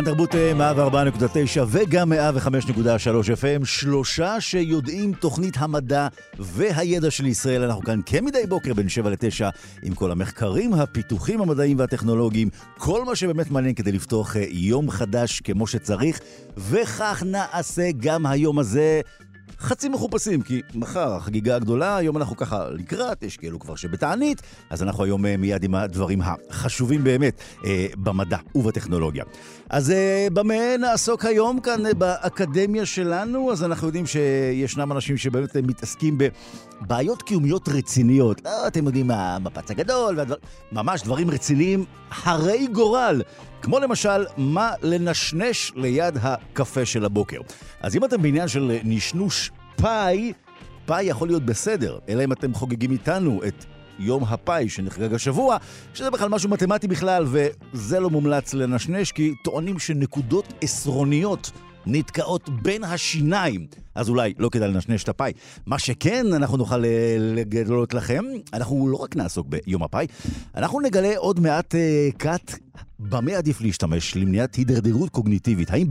כאן תרבות 104.9 וגם 105.3 FM, שלושה שיודעים תוכנית המדע והידע של ישראל. אנחנו כאן כמדי בוקר בין 7 ל-9 עם כל המחקרים, הפיתוחים המדעיים והטכנולוגיים, כל מה שבאמת מעניין כדי לפתוח אה, יום חדש כמו שצריך, וכך נעשה גם היום הזה. חצי מחופשים, כי מחר החגיגה הגדולה, היום אנחנו ככה לקראת, יש כאלו כבר שבתענית, אז אנחנו היום אה, מיד עם הדברים החשובים באמת אה, במדע ובטכנולוגיה. אז אה, במה נעסוק היום כאן אה, באקדמיה שלנו? אז אנחנו יודעים שישנם אנשים שבאמת אה, מתעסקים בבעיות קיומיות רציניות. לא, אתם יודעים, המפץ הגדול, והדבר... ממש דברים רציניים הרי גורל. כמו למשל, מה לנשנש ליד הקפה של הבוקר. אז אם אתם בעניין של נשנוש פאי, פאי יכול להיות בסדר, אלא אם אתם חוגגים איתנו את יום הפאי שנחגג השבוע, שזה בכלל משהו מתמטי בכלל, וזה לא מומלץ לנשנש, כי טוענים שנקודות עשרוניות נתקעות בין השיניים. אז אולי לא כדאי לנשנש את הפאי. מה שכן אנחנו נוכל אה, לגלות לכם, אנחנו לא רק נעסוק ביום הפאי, אנחנו נגלה עוד מעט קאט uh, במה עדיף להשתמש למניעת הידרדרות קוגניטיבית. האם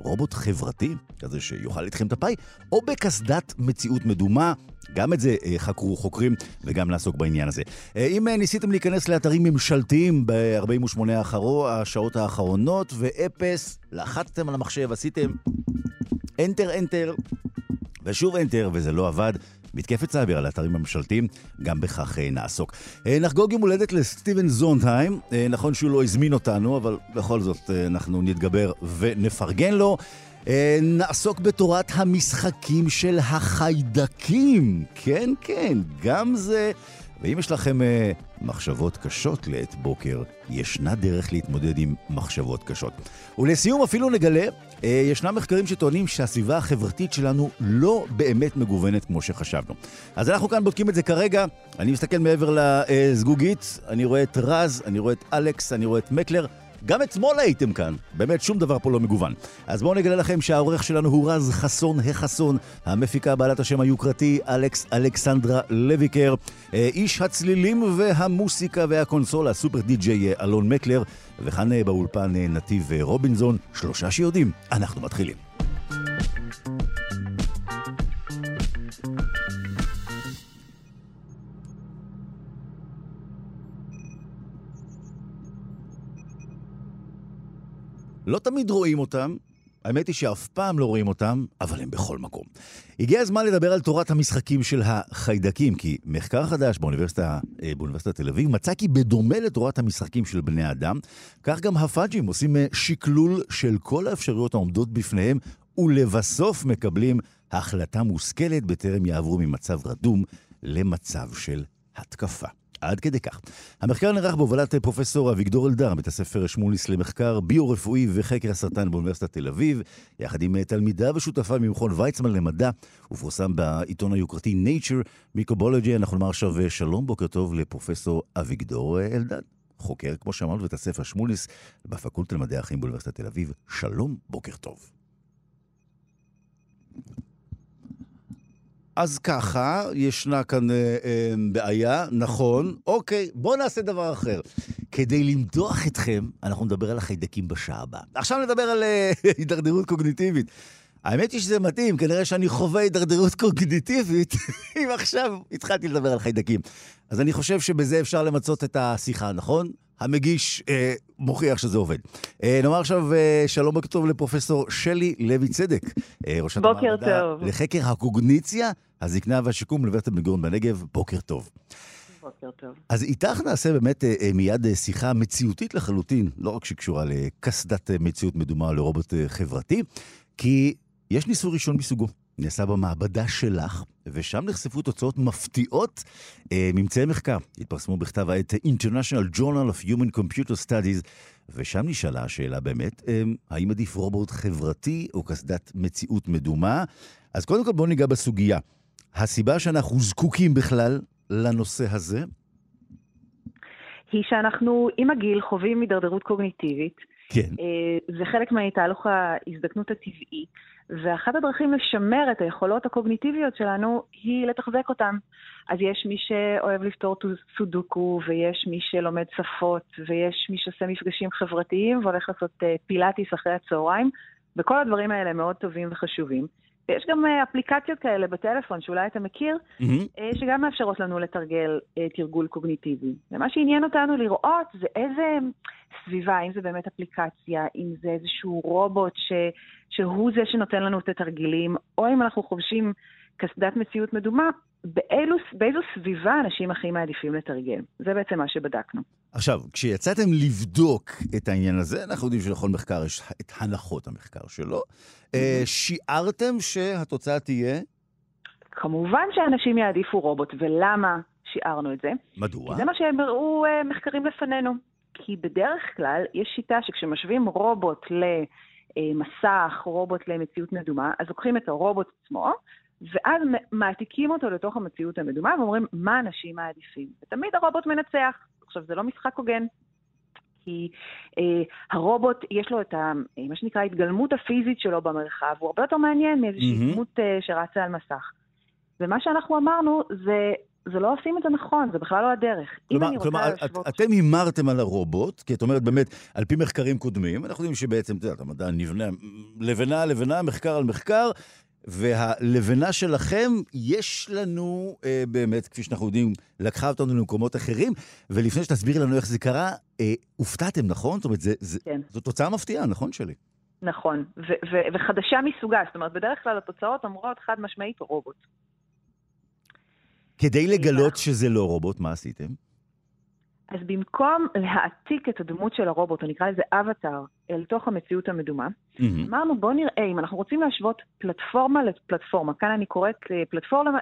ברובוט חברתי, כזה שיאכל איתכם את הפאי, או בקסדת מציאות מדומה? גם את זה אה, חקרו חוקרים, וגם נעסוק בעניין הזה. אה, אם אה, ניסיתם להיכנס לאתרים ממשלתיים ב-48 השעות האחרונות, ואפס, לחצתם על המחשב, עשיתם Enter, Enter, ושוב Enter, וזה לא עבד. מתקפת סייבר על האתרים הממשלתיים, גם בכך נעסוק. נחגוג יום הולדת לסטיבן זונטהיים, נכון שהוא לא הזמין אותנו, אבל בכל זאת אנחנו נתגבר ונפרגן לו. נעסוק בתורת המשחקים של החיידקים. כן, כן, גם זה. ואם יש לכם אה, מחשבות קשות לעת בוקר, ישנה דרך להתמודד עם מחשבות קשות. ולסיום אפילו נגלה, אה, ישנם מחקרים שטוענים שהסביבה החברתית שלנו לא באמת מגוונת כמו שחשבנו. אז אנחנו כאן בודקים את זה כרגע. אני מסתכל מעבר לזגוגית, אני רואה את רז, אני רואה את אלכס, אני רואה את מקלר. גם אתמול הייתם כאן, באמת שום דבר פה לא מגוון. אז בואו נגלה לכם שהעורך שלנו הוא רז חסון החסון, המפיקה בעלת השם היוקרתי אלכס אלכסנדרה לויקר, אה, איש הצלילים והמוסיקה והקונסולה, סופר די-ג'יי אה, אלון מקלר, וכאן אה, באולפן נתיב רובינזון, שלושה שיודעים, אנחנו מתחילים. לא תמיד רואים אותם, האמת היא שאף פעם לא רואים אותם, אבל הם בכל מקום. הגיע הזמן לדבר על תורת המשחקים של החיידקים, כי מחקר חדש באוניברסיטה, אה, באוניברסיטת תל אביב מצא כי בדומה לתורת המשחקים של בני אדם, כך גם הפאג'ים עושים אה, שקלול של כל האפשרויות העומדות בפניהם, ולבסוף מקבלים החלטה מושכלת בטרם יעברו ממצב רדום למצב של התקפה. עד כדי כך. המחקר נערך בהובלת פרופסור אביגדור אלדר, בית הספר שמוליס למחקר ביו-רפואי וחקר הסרטן באוניברסיטת תל אביב, יחד עם תלמידה ושותפה ממכון ויצמן למדע, ופורסם בעיתון היוקרתי Nature Microbiology. אנחנו נאמר עכשיו שלום, בוקר טוב לפרופסור אביגדור אלדד. חוקר, כמו שאמרנו, בית הספר שמוליס בפקולטה למדעי החיים באוניברסיטת תל אביב. שלום, בוקר טוב. אז ככה, ישנה כאן אה, אה, בעיה, נכון, אוקיי, בואו נעשה דבר אחר. כדי למדוח אתכם, אנחנו נדבר על החיידקים בשעה הבאה. עכשיו נדבר על אה, הידרדרות קוגניטיבית. האמת היא שזה מתאים, כנראה שאני חווה הידרדרות קוגניטיבית, אם עכשיו התחלתי לדבר על חיידקים. אז אני חושב שבזה אפשר למצות את השיחה, נכון? המגיש אה, מוכיח שזה עובד. אה, נאמר עכשיו אה, שלום בוקר טוב לפרופסור שלי לוי צדק, אה, ראשת המעבדה לחקר הקוגניציה, הזקנה והשיקום באוניברסיטת בן גוריון בנגב. בוקר טוב. בוקר טוב. אז איתך נעשה באמת אה, אה מיד אה, שיחה מציאותית לחלוטין, לא רק שקשורה לקסדת מציאות מדומה לרובוט חברתי, כי יש ניסוי ראשון מסוגו. נעשה במעבדה שלך, ושם נחשפו תוצאות מפתיעות. ממצאי מחקר התפרסמו בכתב העת International Journal of Human Computer Studies, ושם נשאלה השאלה באמת, אמ, האם עדיף רובוט חברתי או קסדת מציאות מדומה? אז קודם כל בואו ניגע בסוגיה. הסיבה שאנחנו זקוקים בכלל לנושא הזה? היא שאנחנו עם הגיל חווים הידרדרות קוגניטיבית. כן. אה, זה חלק מתהלוך ההזדקנות הטבעי, ואחת הדרכים לשמר את היכולות הקוגניטיביות שלנו היא לתחזק אותן. אז יש מי שאוהב לפתור סודוקו, ויש מי שלומד שפות, ויש מי שעושה מפגשים חברתיים והולך לעשות אה, פילאטיס אחרי הצהריים, וכל הדברים האלה מאוד טובים וחשובים. יש גם אה, אפליקציות כאלה בטלפון, שאולי אתה מכיר, mm-hmm. שגם מאפשרות לנו לתרגל תרגול קוגניטיבי. ומה שעניין אותנו לראות זה איזה סביבה, אם זה באמת אפליקציה, אם זה איזשהו רובוט ש, שהוא זה שנותן לנו את התרגילים, או אם אנחנו חובשים קסדת מציאות מדומה, באילו, באיזו סביבה אנשים הכי מעדיפים לתרגם. זה בעצם מה שבדקנו. עכשיו, כשיצאתם לבדוק את העניין הזה, אנחנו יודעים שלכל מחקר יש את הנחות המחקר שלו. Mm-hmm. שיערתם שהתוצאה תהיה? כמובן שאנשים יעדיפו רובוט, ולמה שיערנו את זה? מדוע? כי זה מה שהם הראו אה, מחקרים לפנינו. כי בדרך כלל יש שיטה שכשמשווים רובוט למסך, רובוט למציאות מדומה, אז לוקחים את הרובוט עצמו, ואז מעתיקים אותו לתוך המציאות המדומה ואומרים מה אנשים מעדיפים. ותמיד הרובוט מנצח. עכשיו, זה לא משחק הוגן, כי אה, הרובוט, יש לו את ה, אה, מה שנקרא ההתגלמות הפיזית שלו במרחב, הוא הרבה יותר מעניין מאיזושהי mm-hmm. דמות אה, שרצה על מסך. ומה שאנחנו אמרנו זה, זה לא עושים את זה נכון, זה בכלל לא הדרך. כלומר, כלומר את, להשוות... אתם הימרתם על הרובוט, כי את אומרת באמת, על פי מחקרים קודמים, אנחנו יודעים שבעצם, את יודעת, המדע נבנה לבנה על לבנה, מחקר על מחקר, והלבנה שלכם, יש לנו אה, באמת, כפי שאנחנו יודעים, לקחה אותנו למקומות אחרים, ולפני שתסבירי לנו איך זה קרה, אה, הופתעתם, נכון? זאת אומרת, זה, זה, כן. זו תוצאה מפתיעה, נכון שלי? נכון, ו- ו- וחדשה מסוגה, זאת אומרת, בדרך כלל התוצאות אומרות חד משמעית רובוט. כדי לגלות שזה לא רובוט, מה עשיתם? אז במקום להעתיק את הדמות של הרובוט, או נקרא לזה אבטאר, אל תוך המציאות המדומה, mm-hmm. אמרנו בואו נראה אם אנחנו רוצים להשוות פלטפורמה לפלטפורמה, כאן אני קוראת פלטפורמה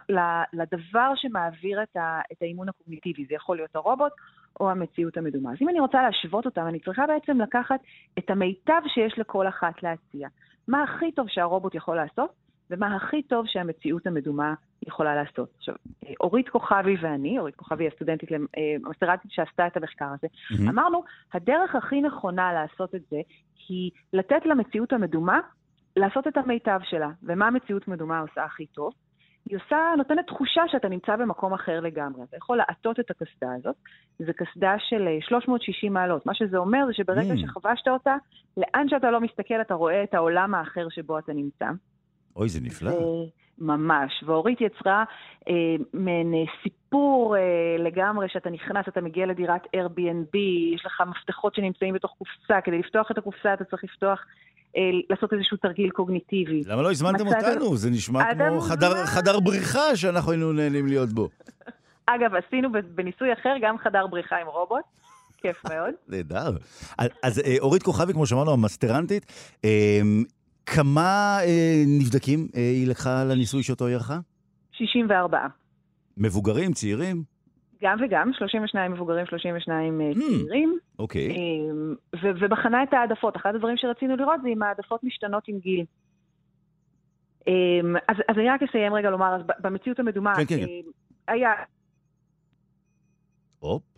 לדבר שמעביר את, ה, את האימון הקוגניטיבי, זה יכול להיות הרובוט או המציאות המדומה. אז אם אני רוצה להשוות אותם, אני צריכה בעצם לקחת את המיטב שיש לכל אחת להציע. מה הכי טוב שהרובוט יכול לעשות, ומה הכי טוב שהמציאות המדומה יכולה לעשות. עכשיו, אורית כוכבי ואני, אורית כוכבי הסטודנטית, המסטרנטית אה, שעשתה את המחקר הזה, mm-hmm. אמרנו, הדרך הכי נכונה לעשות את זה היא לתת למציאות המדומה לעשות את המיטב שלה. ומה המציאות מדומה עושה הכי טוב? היא עושה, נותנת תחושה שאתה נמצא במקום אחר לגמרי. אתה יכול לעטות את הקסדה הזאת, זו קסדה של 360 אה, מעלות. מה שזה אומר זה שברגע mm. שחבשת אותה, לאן שאתה לא מסתכל אתה רואה את העולם האחר שבו אתה נמצא. אוי, זה נפלא. ממש. ואורית יצרה אה, מעין אה, סיפור אה, לגמרי, שאתה נכנס, אתה מגיע לדירת Airbnb, יש לך מפתחות שנמצאים בתוך קופסה, כדי לפתוח את הקופסה אתה צריך לפתוח... אה, לעשות איזשהו תרגיל קוגניטיבי. למה לא הזמנתם אותנו? זה נשמע כמו חדר, חדר בריחה שאנחנו היינו נהנים להיות בו. אגב, עשינו בניסוי אחר גם חדר בריחה עם רובוט. כיף מאוד. נהדר. אז אה, אורית כוכבי, כמו שאמרנו, המסטרנטית, אה, כמה אה, נבדקים אה, היא לקחה לניסוי שאותו היא ערכה? 64. מבוגרים, צעירים? גם וגם, 32 מבוגרים, 32 mm, צעירים. אוקיי. Okay. אה, ובחנה את העדפות. אחד הדברים שרצינו לראות זה אם העדפות משתנות עם גיל. אה, אז, אז אני רק אסיים רגע לומר, אז במציאות המדומה, כן, כן, כן. היה... הופ.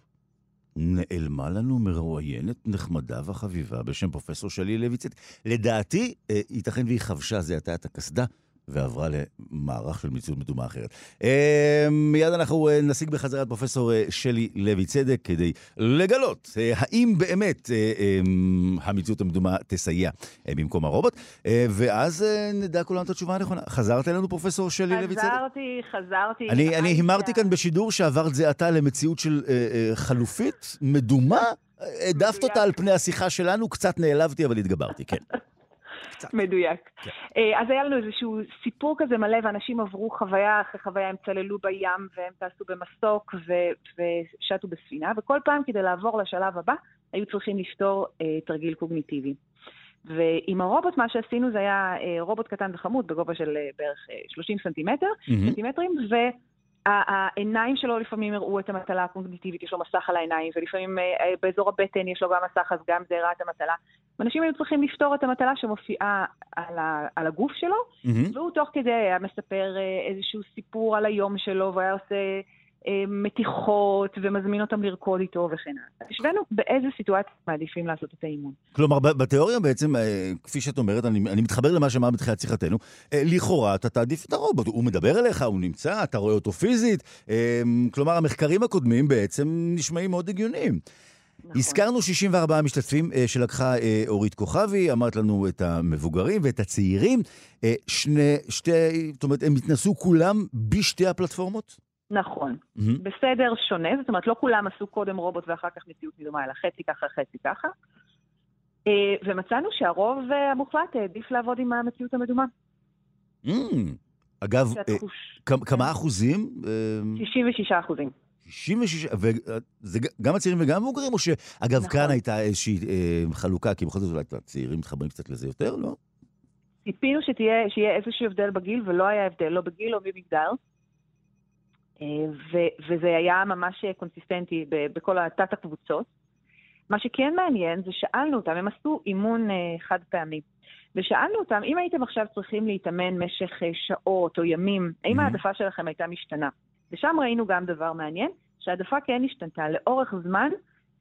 נעלמה לנו מרואיינת נחמדה וחביבה בשם פרופסור שלי לוי צדק. לדעתי, אה, ייתכן והיא חבשה זה עתה את הקסדה. ועברה למערך של מציאות מדומה אחרת. אה, מיד אנחנו אה, נשיג בחזרה את פרופסור אה, שלי לוי צדק כדי לגלות האם באמת המציאות המדומה תסייע במקום הרובוט, ואז נדע כולנו את התשובה הנכונה. חזרת אלינו, פרופסור שלי לוי צדק? חזרתי, חזרתי. אני, אני הימרתי כאן בשידור שעברת זה עתה למציאות של חלופית, מדומה. העדפת אותה על פני השיחה שלנו, קצת נעלבתי, אבל התגברתי, כן. קצת. מדויק. כן. אה, אז היה לנו איזשהו סיפור כזה מלא, ואנשים עברו חוויה אחרי חוויה, הם צללו בים, והם טסו במסוק, ו- ושטו בספינה, וכל פעם כדי לעבור לשלב הבא, היו צריכים לפתור אה, תרגיל קוגניטיבי. ועם הרובוט, מה שעשינו זה היה אה, רובוט קטן וחמוד בגובה של אה, בערך אה, 30 סנטימטר, mm-hmm. סנטימטרים, ו... העיניים שלו לפעמים הראו את המטלה הקוגניטיבית, יש לו מסך על העיניים, ולפעמים אה, באזור הבטן יש לו גם מסך, אז גם זה הראה את המטלה. אנשים היו צריכים לפתור את המטלה שמופיעה על, ה, על הגוף שלו, mm-hmm. והוא תוך כדי היה מספר איזשהו סיפור על היום שלו, והיה עושה אה, מתיחות ומזמין אותם לרקוד איתו וכן הלאה. השווינו באיזה סיטואציה מעדיפים לעשות את האימון. כלומר, בתיאוריה בעצם, אה, כפי שאת אומרת, אני, אני מתחבר למה שאמרת בתחילת שיחתנו, אה, לכאורה אתה תעדיף את הרובוט, הוא מדבר אליך, הוא נמצא, אתה רואה אותו פיזית. כלומר, המחקרים הקודמים בעצם נשמעים מאוד הגיוניים. נכון. הזכרנו 64 משתתפים שלקחה אורית כוכבי, אמרת לנו את המבוגרים ואת הצעירים. שני, שתי, זאת אומרת, הם התנסו כולם בשתי הפלטפורמות? נכון. Mm-hmm. בסדר שונה, זאת אומרת, לא כולם עשו קודם רובוט ואחר כך מציאות מדומה, אלא חצי ככה, חצי ככה. אה, ומצאנו שהרוב אה, המוחלט העדיף לעבוד עם המציאות המדומה. Mm. אגב, אה, כמה כן. אחוזים? 66 אחוזים. 66, וזה גם הצעירים וגם המבוגרים, או שאגב, נכון. כאן הייתה איזושהי אה, חלוקה, כי בכל זאת אולי הצעירים מתחברים קצת לזה יותר, לא? ציפינו שיהיה איזשהו הבדל בגיל, ולא היה הבדל, לא בגיל או במגדר. אה, ו- וזה היה ממש קונסיסטנטי בכל התת הקבוצות. מה שכן מעניין זה שאלנו אותם, הם עשו אימון אה, חד פעמי, ושאלנו אותם, אם הייתם עכשיו צריכים להתאמן משך אה, שעות או ימים, האם mm-hmm. ההעדפה שלכם הייתה משתנה? ושם ראינו גם דבר מעניין, שההעדפה כן השתנתה. לאורך זמן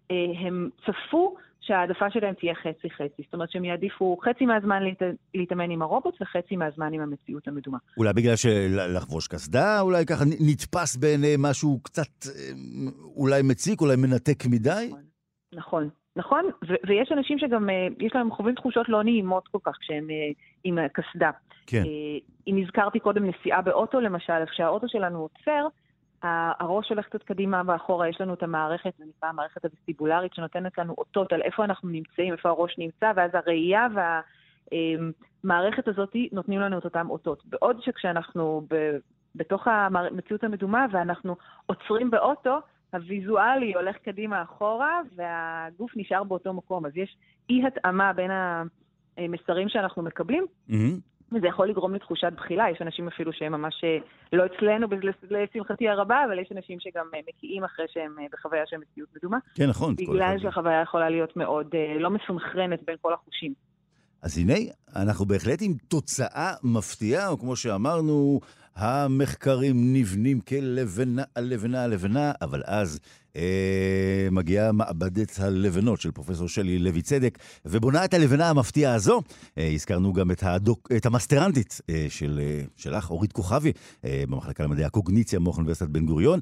הם צפו שההעדפה שלהם תהיה חצי-חצי. זאת אומרת שהם יעדיפו חצי מהזמן להת... להתאמן עם הרובוט וחצי מהזמן עם המציאות המדומה. אולי בגלל שלחבוש קסדה, אולי ככה נתפס בעיני משהו קצת אה, אולי מציק, אולי מנתק מדי? נכון, נכון. נכון, ו- ויש אנשים שגם, אה, יש להם חווים תחושות לא נעימות כל כך כשהם אה, עם קסדה. כן. אם הזכרתי קודם נסיעה באוטו, למשל, כשהאוטו שלנו עוצר, הראש הולך קצת קדימה ואחורה, יש לנו את המערכת, זה נקרא המערכת הווסטיבולרית, שנותנת לנו אותות על איפה אנחנו נמצאים, איפה הראש נמצא, ואז הראייה והמערכת הזאת נותנים לנו את אותם אותות. בעוד שכשאנחנו ב, בתוך המציאות המדומה ואנחנו עוצרים באוטו, הוויזואלי הולך קדימה אחורה והגוף נשאר באותו מקום. אז יש אי-התאמה בין המסרים שאנחנו מקבלים. Mm-hmm. וזה יכול לגרום לתחושת בחילה, יש אנשים אפילו שהם ממש אה, לא אצלנו, לשמחתי הרבה, אבל יש אנשים שגם אה, מקיאים אחרי שהם אה, בחוויה של מציאות מדומה. כן, נכון. בגלל שהחוויה יכולה להיות מאוד לא מסונכרנת בין כל החושים. אז הנה, אנחנו בהחלט עם תוצאה מפתיעה, או כמו שאמרנו, המחקרים נבנים כלבנה לבנה לבנה, אבל אז אה, מגיעה מעבדת הלבנות של פרופסור שלי לוי צדק, ובונה את הלבנה המפתיעה הזו. אה, הזכרנו גם את, הדוק, את המסטרנטית אה, של, אה, שלך, אורית כוכבי, אה, במחלקה למדעי הקוגניציה מאוניברסיטת אוניברסיטת בן גוריון.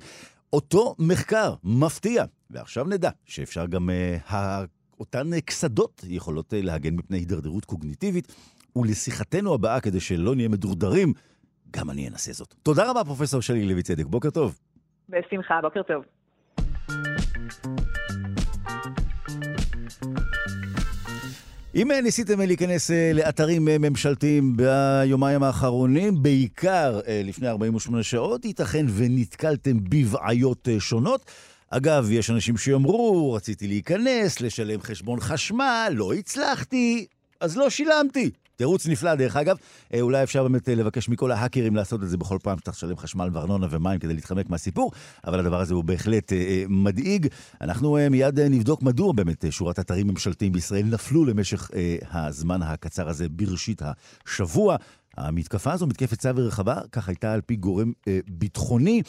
אותו מחקר מפתיע, ועכשיו נדע שאפשר גם, אה, אותן קסדות יכולות אה, להגן מפני הידרדרות קוגניטיבית. ולשיחתנו הבאה, כדי שלא נהיה מדורדרים, גם אני אנסה זאת. תודה רבה, פרופסור שלי לוי צדק. בוקר טוב. בשמחה, בוקר טוב. אם ניסיתם להיכנס אה, לאתרים אה, ממשלתיים ביומיים האחרונים, בעיקר אה, לפני 48 שעות, ייתכן ונתקלתם בבעיות שונות. אגב, יש אנשים שיאמרו, רציתי להיכנס, לשלם חשבון חשמל, לא הצלחתי, אז לא שילמתי. תירוץ נפלא, דרך אגב. אה, אולי אפשר באמת אה, לבקש מכל ההאקרים לעשות את זה בכל פעם שצריך לשלם חשמל וארנונה ומים כדי להתחמק מהסיפור, אבל הדבר הזה הוא בהחלט אה, מדאיג. אנחנו מיד נבדוק מדוע באמת שורת אתרים ממשלתיים בישראל נפלו למשך הזמן הקצר הזה בראשית השבוע. המתקפה הזו, מתקפת צו רחבה, כך הייתה על פי גורם אה, ביטחוני,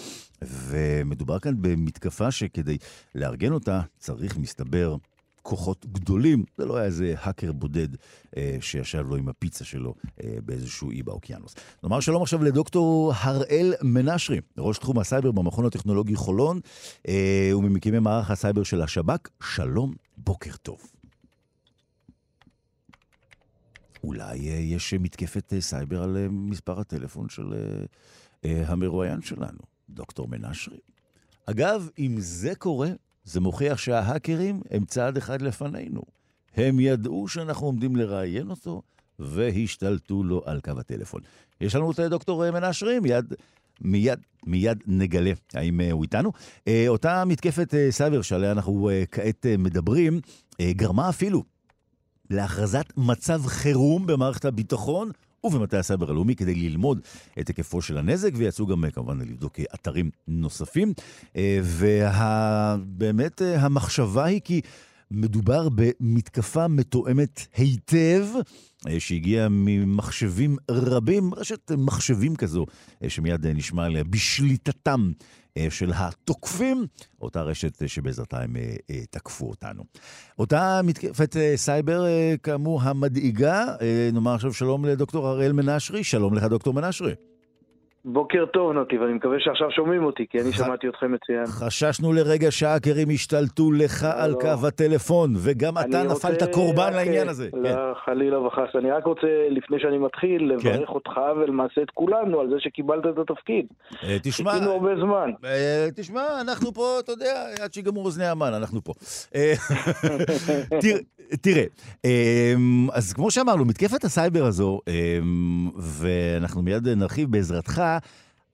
ומדובר כאן במתקפה שכדי לארגן אותה צריך, מסתבר, כוחות גדולים. זה לא היה איזה האקר בודד אה, שישב לו עם הפיצה שלו אה, באיזשהו אי באוקיינוס. נאמר שלום עכשיו לדוקטור הראל מנשרי, ראש תחום הסייבר במכון הטכנולוגי חולון, אה, וממקימי מערך הסייבר של השב"כ. שלום, בוקר טוב. אולי אה, יש מתקפת אה, סייבר על אה, מספר הטלפון של המרואיין שלנו, דוקטור מנשרי. אגב, אם זה קורה, זה מוכיח שההאקרים הם צעד אחד לפנינו. הם ידעו שאנחנו עומדים לראיין אותו, והשתלטו לו על קו הטלפון. יש לנו את דוקטור מנשרי, מיד, מיד, מיד נגלה האם הוא איתנו. אותה מתקפת סייבר שעליה אנחנו כעת מדברים, גרמה אפילו להכרזת מצב חירום במערכת הביטחון, ובמטה הסייבר הלאומי כדי ללמוד את היקפו של הנזק, ויצאו גם כמובן לבדוק אתרים נוספים. ובאמת המחשבה היא כי... מדובר במתקפה מתואמת היטב, אה, שהגיעה ממחשבים רבים, רשת מחשבים כזו, אה, שמיד נשמע עליה, בשליטתם אה, של התוקפים, אותה רשת שבעזרתה הם תקפו אותנו. אותה מתקפת סייבר, כאמור, המדאיגה, נאמר עכשיו שלום לדוקטור אראל מנשרי, שלום לך דוקטור מנשרי. בוקר טוב, נתיב, אני מקווה שעכשיו שומעים אותי, כי אני ח... שמעתי אתכם מצוין. חששנו לרגע שהאקרים השתלטו לך לא, על. קו הטלפון, וגם אתה נפלת קורבן רק... לעניין הזה. לא, כן. חלילה וחס. אני רק רוצה, לפני שאני מתחיל, כן. לברך כן. אותך ולמעשה את כולנו על זה שקיבלת את התפקיד. אה, תשמע... חיכינו הרבה זמן. אה, תשמע, אנחנו פה, אתה יודע, עד שיגמרו אוזני המן, אנחנו פה. אה, תראה, אז כמו שאמרנו, מתקפת הסייבר הזו, ואנחנו מיד נרחיב בעזרתך,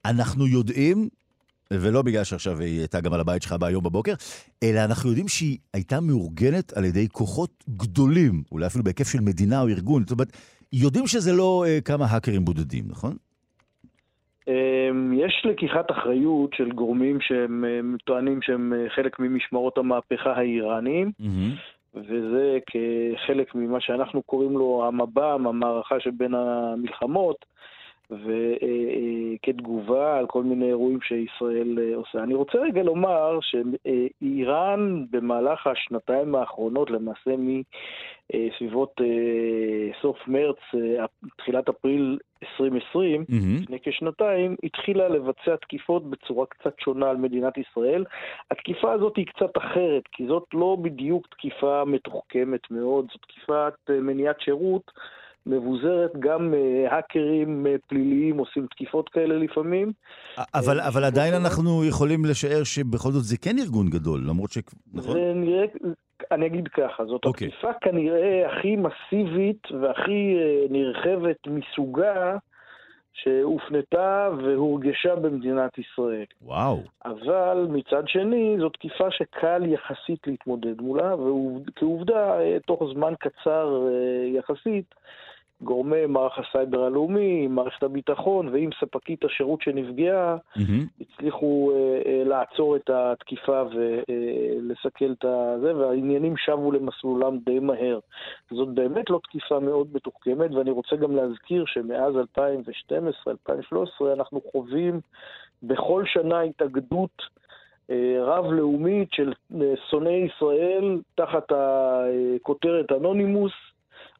אנחנו יודעים, ולא בגלל שעכשיו היא הייתה גם על הבית שלך היום בבוקר, אלא אנחנו יודעים שהיא הייתה מאורגנת על ידי כוחות גדולים, אולי אפילו בהיקף של מדינה או ארגון. זאת אומרת, יודעים שזה לא אה, כמה האקרים בודדים, נכון? אמ, יש לקיחת אחריות של גורמים שהם אה, טוענים שהם אה, חלק ממשמרות המהפכה האיראניים, mm-hmm. כחלק ממה שאנחנו קוראים לו המב"ם, המערכה שבין המלחמות. וכתגובה על כל מיני אירועים שישראל אה, עושה. אני רוצה רגע לומר שאיראן במהלך השנתיים האחרונות, למעשה מסביבות אה, סוף מרץ, אה, תחילת אפריל 2020, mm-hmm. לפני כשנתיים, התחילה לבצע תקיפות בצורה קצת שונה על מדינת ישראל. התקיפה הזאת היא קצת אחרת, כי זאת לא בדיוק תקיפה מתוחכמת מאוד, זאת תקיפת מניעת שירות. מבוזרת, גם אה, האקרים אה, פליליים עושים תקיפות כאלה לפעמים. אבל, אה, אבל עדיין אנחנו יכולים לשער שבכל זאת זה כן ארגון גדול, למרות ש... נכון? זה נראה, אני אגיד ככה, זאת okay. אוקיי. התקיפה כנראה הכי מסיבית והכי נרחבת מסוגה שהופנתה והורגשה במדינת ישראל. וואו. אבל מצד שני, זו תקיפה שקל יחסית להתמודד מולה, וכעובדה, תוך זמן קצר יחסית, גורמי מערך הסייבר הלאומי, מערכת הביטחון ועם ספקית השירות שנפגעה, mm-hmm. הצליחו uh, uh, לעצור את התקיפה ולסכל uh, את זה, והעניינים שבו למסלולם די מהר. זאת באמת לא תקיפה מאוד מתוחכמת, ואני רוצה גם להזכיר שמאז 2012-2013 אנחנו חווים בכל שנה התאגדות רב-לאומית של שונאי ישראל תחת הכותרת אנונימוס,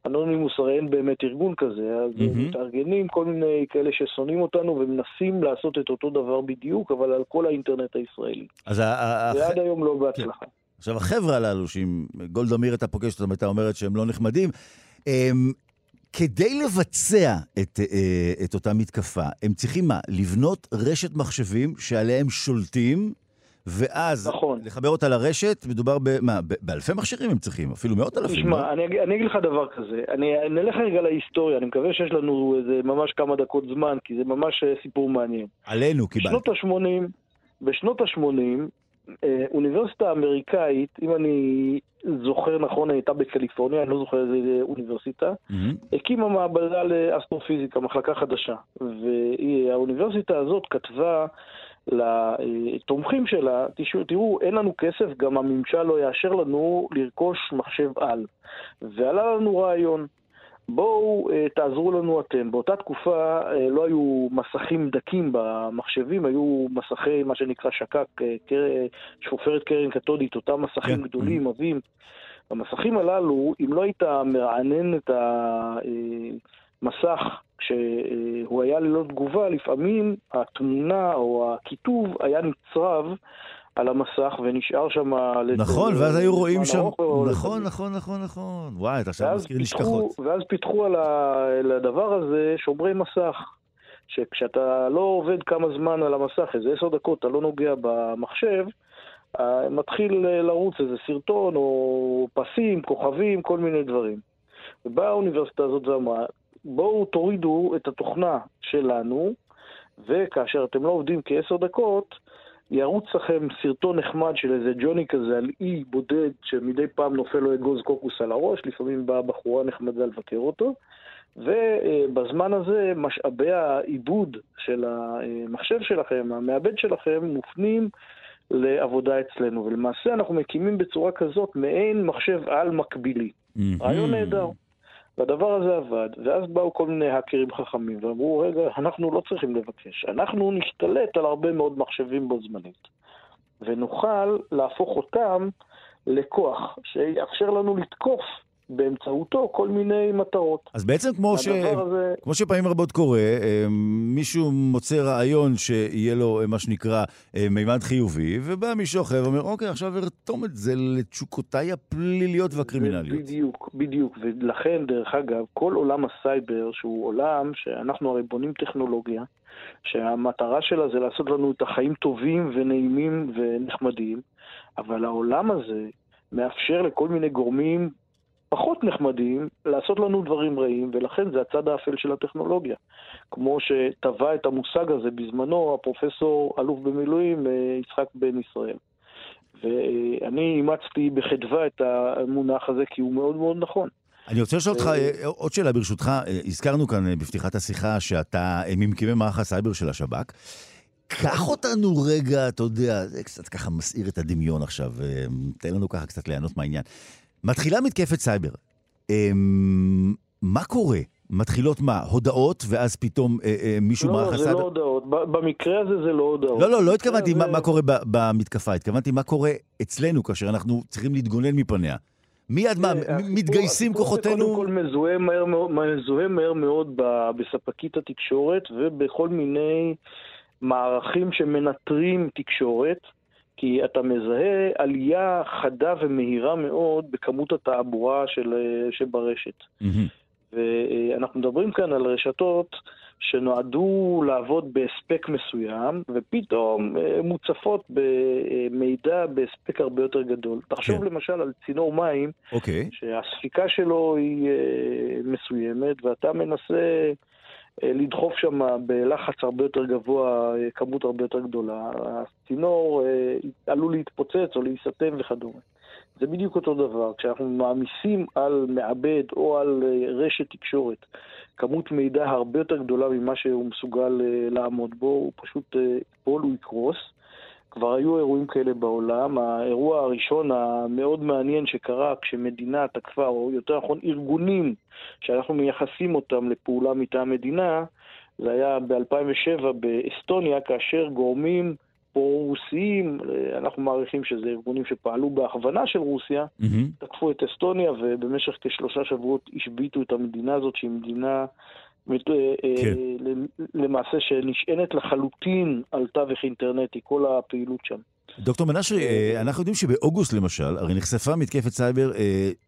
אנונימוס הרי אין באמת ארגון כזה, אז mm-hmm. מתארגנים כל מיני כאלה ששונאים אותנו ומנסים לעשות את אותו דבר בדיוק, אבל על כל האינטרנט הישראלי. אז ועד הח... היום לא בהצלחה. כן. עכשיו, החבר'ה הללו, שאם גולדה מאיר הייתה פוגשת אותם, הייתה אומרת שהם לא נחמדים, הם, כדי לבצע את, אה, את אותה מתקפה, הם צריכים מה? לבנות רשת מחשבים שעליהם שולטים, ואז נכון. לחבר אותה לרשת, מדובר במה, באלפי מכשירים הם צריכים, אפילו מאות אלפים. תשמע, לא? אני, אני אגיד לך דבר כזה, אני נלך רגע להיסטוריה, אני מקווה שיש לנו איזה ממש כמה דקות זמן, כי זה ממש אה, סיפור מעניין. עלינו קיבלת. בשנות ה-80, בשנות ה-80, אה, אוניברסיטה אמריקאית, אם אני זוכר נכון, הייתה בקליפורניה, אני לא זוכר איזה אוניברסיטה, mm-hmm. הקימה מעבדה לאסטרופיזיקה, מחלקה חדשה. והאוניברסיטה הזאת כתבה לתומכים שלה, תראו, אין לנו כסף, גם הממשל לא יאשר לנו לרכוש מחשב על. ועלה לנו רעיון, בואו uh, תעזרו לנו אתם. באותה תקופה uh, לא היו מסכים דקים במחשבים, היו מסכי, מה שנקרא שק"ק, uh, קר... שפופרת קרן קתודית, אותם מסכים כן. גדולים, עבים. המסכים הללו, אם לא היית מרענן את המסך כשהוא היה ללא תגובה, לפעמים התמונה או הכיתוב היה נצרב על המסך ונשאר שם... נכון, ואז היו רואים שם... נכון, נכון, נכון, נכון. וואי, אתה עכשיו מזכיר נשכחות. ואז פיתחו על הדבר הזה שומרי מסך. שכשאתה לא עובד כמה זמן על המסך, איזה עשר דקות, אתה לא נוגע במחשב, אה, מתחיל לרוץ איזה סרטון או פסים, כוכבים, כל מיני דברים. ובאה האוניברסיטה הזאת ואמרה, בואו תורידו את התוכנה שלנו, וכאשר אתם לא עובדים כעשר דקות, ירוץ לכם סרטון נחמד של איזה ג'וני כזה על אי בודד שמדי פעם נופל לו אגוז קוקוס על הראש, לפעמים באה בחורה נחמדה לבקר אותו. ובזמן הזה משאבי העיבוד של המחשב שלכם, המעבד שלכם, מופנים לעבודה אצלנו. ולמעשה אנחנו מקימים בצורה כזאת מעין מחשב על מקבילי. רעיון נהדר. והדבר הזה עבד, ואז באו כל מיני האקרים חכמים ואמרו, רגע, אנחנו לא צריכים לבקש, אנחנו נשתלט על הרבה מאוד מחשבים בו זמנית, ונוכל להפוך אותם לכוח שיאפשר לנו לתקוף באמצעותו כל מיני מטרות. אז בעצם כמו, ש... הזה... כמו שפעמים רבות קורה, אה, מישהו מוצא רעיון שיהיה לו אה, מה שנקרא אה, מימד חיובי, ובא מישהו אחר ואומר, אוקיי, עכשיו ארתום את זה לתשוקותיי הפליליות והקרימינליות. בדיוק, בדיוק. ולכן, דרך אגב, כל עולם הסייבר, שהוא עולם שאנחנו הרי בונים טכנולוגיה, שהמטרה שלה זה לעשות לנו את החיים טובים ונעימים ונחמדים, אבל העולם הזה מאפשר לכל מיני גורמים פחות נחמדים לעשות לנו דברים רעים, ולכן זה הצד האפל של הטכנולוגיה. כמו שטבע את המושג הזה בזמנו הפרופסור אלוף במילואים אה, יצחק בן ישראל. ואני אימצתי בחדווה את המונח הזה כי הוא מאוד מאוד נכון. אני רוצה לשאול אותך אה, אה, עוד שאלה ברשותך. הזכרנו כאן בפתיחת השיחה שאתה ממקימי מערך הסייבר של השב"כ. קח אותנו רגע, אתה יודע, זה קצת ככה מסעיר את הדמיון עכשיו, תן לנו ככה קצת ליהנות מהעניין. מתחילה מתקפת סייבר. אמ, מה קורה? מתחילות מה? הודעות, ואז פתאום אה, אה, מישהו לא, מערך הסייבר? לא, זה לא הודעות. במקרה הזה זה לא הודעות. לא, לא, לא התכוונתי זה... מה, מה קורה במתקפה, התכוונתי מה קורה אצלנו כאשר אנחנו צריכים להתגונן מפניה. מיד מה, מתגייסים כוחותינו? קודם כל מזוהה מהר מאוד, מזוהה מהר מאוד בספקית התקשורת ובכל מיני מערכים שמנטרים תקשורת. כי אתה מזהה עלייה חדה ומהירה מאוד בכמות התעבורה של, שברשת. Mm-hmm. ואנחנו מדברים כאן על רשתות שנועדו לעבוד בהספק מסוים, ופתאום אה, מוצפות במידע בהספק הרבה יותר גדול. תחשוב okay. כן. למשל על צינור מים, okay. אוקיי. שהספיקה שלו היא אה, מסוימת, ואתה מנסה... אה, לדחוף שם בלחץ הרבה יותר גבוה אה, כמות הרבה יותר גדולה. הצינור אה, עלול להתפוצץ או להיסתם וכדומה. זה בדיוק אותו דבר. כשאנחנו מעמיסים על מעבד או על רשת תקשורת כמות מידע הרבה יותר גדולה ממה שהוא מסוגל לעמוד בו, הוא פשוט ייפול, הוא יקרוס. כבר היו אירועים כאלה בעולם. האירוע הראשון המאוד מעניין שקרה כשמדינה תקפה, או יותר נכון ארגונים שאנחנו מייחסים אותם לפעולה מטעם מדינה, זה היה ב-2007 באסטוניה, כאשר גורמים פרו-רוסיים, אנחנו מעריכים שזה ארגונים שפעלו בהכוונה של רוסיה, mm-hmm. תקפו את אסטוניה ובמשך כשלושה שבועות השביתו את המדינה הזאת, שהיא מדינה כן. למעשה שנשענת לחלוטין על תווך אינטרנטי, כל הפעילות שם. דוקטור מנשרי, אה, אנחנו יודעים שבאוגוסט למשל, הרי נחשפה מתקפת סייבר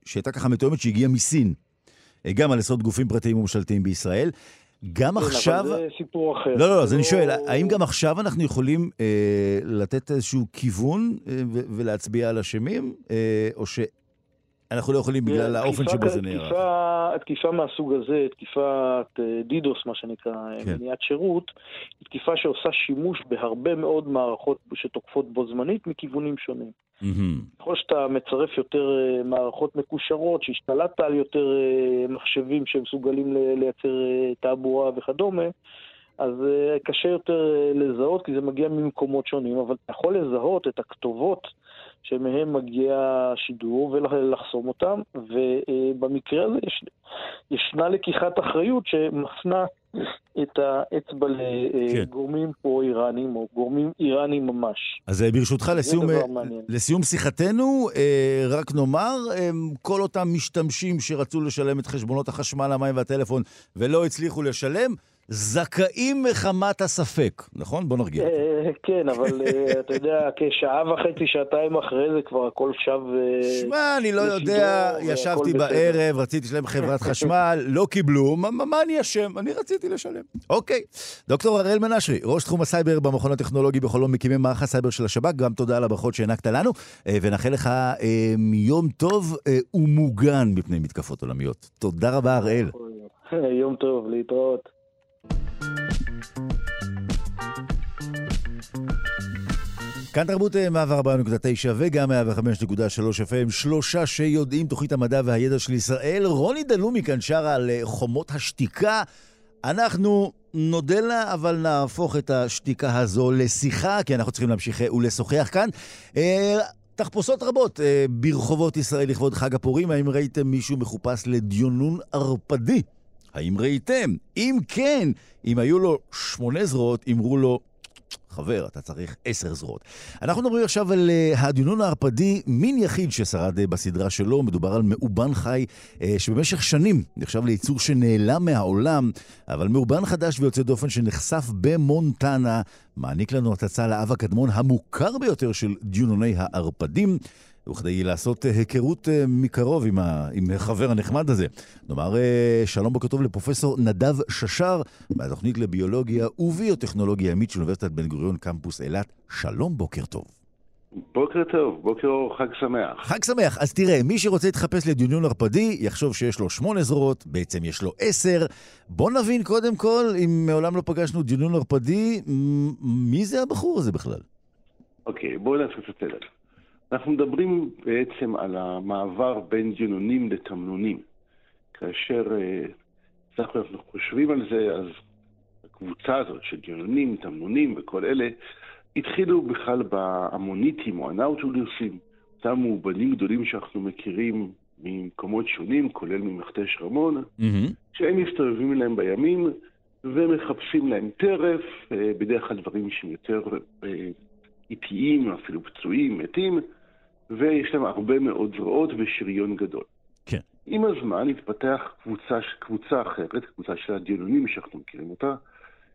שהייתה ככה מתואמת שהגיעה מסין, גם על יסוד גופים פרטיים וממשלתיים בישראל. גם כן, עכשיו... אבל זה סיפור אחר. לא, לא, לא, אז אני שואל, האם גם עכשיו אנחנו יכולים אה, לתת איזשהו כיוון אה, ולהצביע על אשמים, אה, או ש... אנחנו לא יכולים בגלל האופן שבו זה נערך. תקיפה מהסוג הזה, תקיפת אה, דידוס, מה שנקרא, אה, כן. מניעת שירות, היא תקיפה שעושה שימוש בהרבה מאוד מערכות שתוקפות בו זמנית מכיוונים שונים. ככל שאתה מצרף יותר אה, מערכות מקושרות, שהשתלטת על יותר מחשבים שמסוגלים לייצר תעבורה וכדומה, אז קשה יותר לזהות כי זה מגיע ממקומות שונים, אבל אתה יכול לזהות את הכתובות שמהם מגיע השידור ולחסום אותם, ובמקרה הזה יש, ישנה לקיחת אחריות שמפנה את האצבע לגורמים כן. פרו-איראנים, או גורמים איראנים ממש. אז אה, ברשותך, לסיום, אה, לסיום שיחתנו, אה, רק נאמר, כל אותם משתמשים שרצו לשלם את חשבונות החשמל, המים והטלפון ולא הצליחו לשלם, זכאים מחמת הספק, נכון? בוא נרגיע. אה, כן, אבל אה, אתה יודע, כשעה וחצי, שעתיים אחרי זה כבר הכל שב... אה, שמע, אני לא יודע, ישבתי בערב, רציתי לשלם חברת חשמל, לא קיבלו, מה אני אשם? אני רציתי לשלם. אוקיי. דוקטור הראל מנשרי, ראש תחום הסייבר במכון הטכנולוגי בחולון, מקימי מערך הסייבר של השב"כ, גם תודה על הברכות שהענקת לנו, ונאחל לך יום טוב ומוגן מפני מתקפות עולמיות. תודה רבה, הראל. יום טוב, להתראות. כאן תרבות 104.9 וגם 105.3 FM, שלושה שיודעים תוכנית המדע והידע של ישראל. רוני דלומי כאן שרה על חומות השתיקה. אנחנו נודה לה, אבל נהפוך את השתיקה הזו לשיחה, כי אנחנו צריכים להמשיך ולשוחח כאן. תחפושות רבות ברחובות ישראל לכבוד חג הפורים. האם ראיתם מישהו מחופש לדיונון ערפדי? האם ראיתם? אם כן, אם היו לו שמונה זרועות, אמרו לו, חבר, אתה צריך עשר זרועות. אנחנו מדברים עכשיו על uh, הדיונון הערפדי, מין יחיד ששרד uh, בסדרה שלו. מדובר על מאובן חי uh, שבמשך שנים נחשב ליצור שנעלם מהעולם, אבל מאובן חדש ויוצא דופן שנחשף במונטנה, מעניק לנו הצצה לאב הקדמון המוכר ביותר של דיונוני הערפדים. וכדי לעשות היכרות מקרוב עם, ה... עם החבר הנחמד הזה. נאמר שלום בוקר טוב לפרופסור נדב ששר, מהתוכנית לביולוגיה וביוטכנולוגיה ימית של אוניברסיטת בן גוריון, קמפוס אילת. שלום, בוקר טוב. בוקר טוב, בוקר אור, חג שמח. חג שמח. אז תראה, מי שרוצה להתחפש לדיונון ערפדי, יחשוב שיש לו שמונה זרועות, בעצם יש לו עשר. בוא נבין קודם כל, אם מעולם לא פגשנו דיונון ערפדי, מי זה הבחור הזה בכלל? אוקיי, בואו נעשה את הסדר. אנחנו מדברים בעצם על המעבר בין ג'נונים לתמנונים. כאשר בסך הכל אנחנו חושבים על זה, אז הקבוצה הזאת של ג'נונים, תמנונים וכל אלה, התחילו בכלל באמוניטים או הנאוטולוסים, אותם מאובנים גדולים שאנחנו מכירים ממקומות שונים, כולל ממכתש רמון, mm-hmm. שהם מסתובבים להם בימים ומחפשים להם טרף, בדרך כלל דברים שהם יותר איטיים, אפילו פצועים, מתים, ויש להם הרבה מאוד זרועות ושריון גדול. כן. עם הזמן התפתח קבוצה, קבוצה אחרת, קבוצה של הדיונונים שאנחנו מכירים אותה,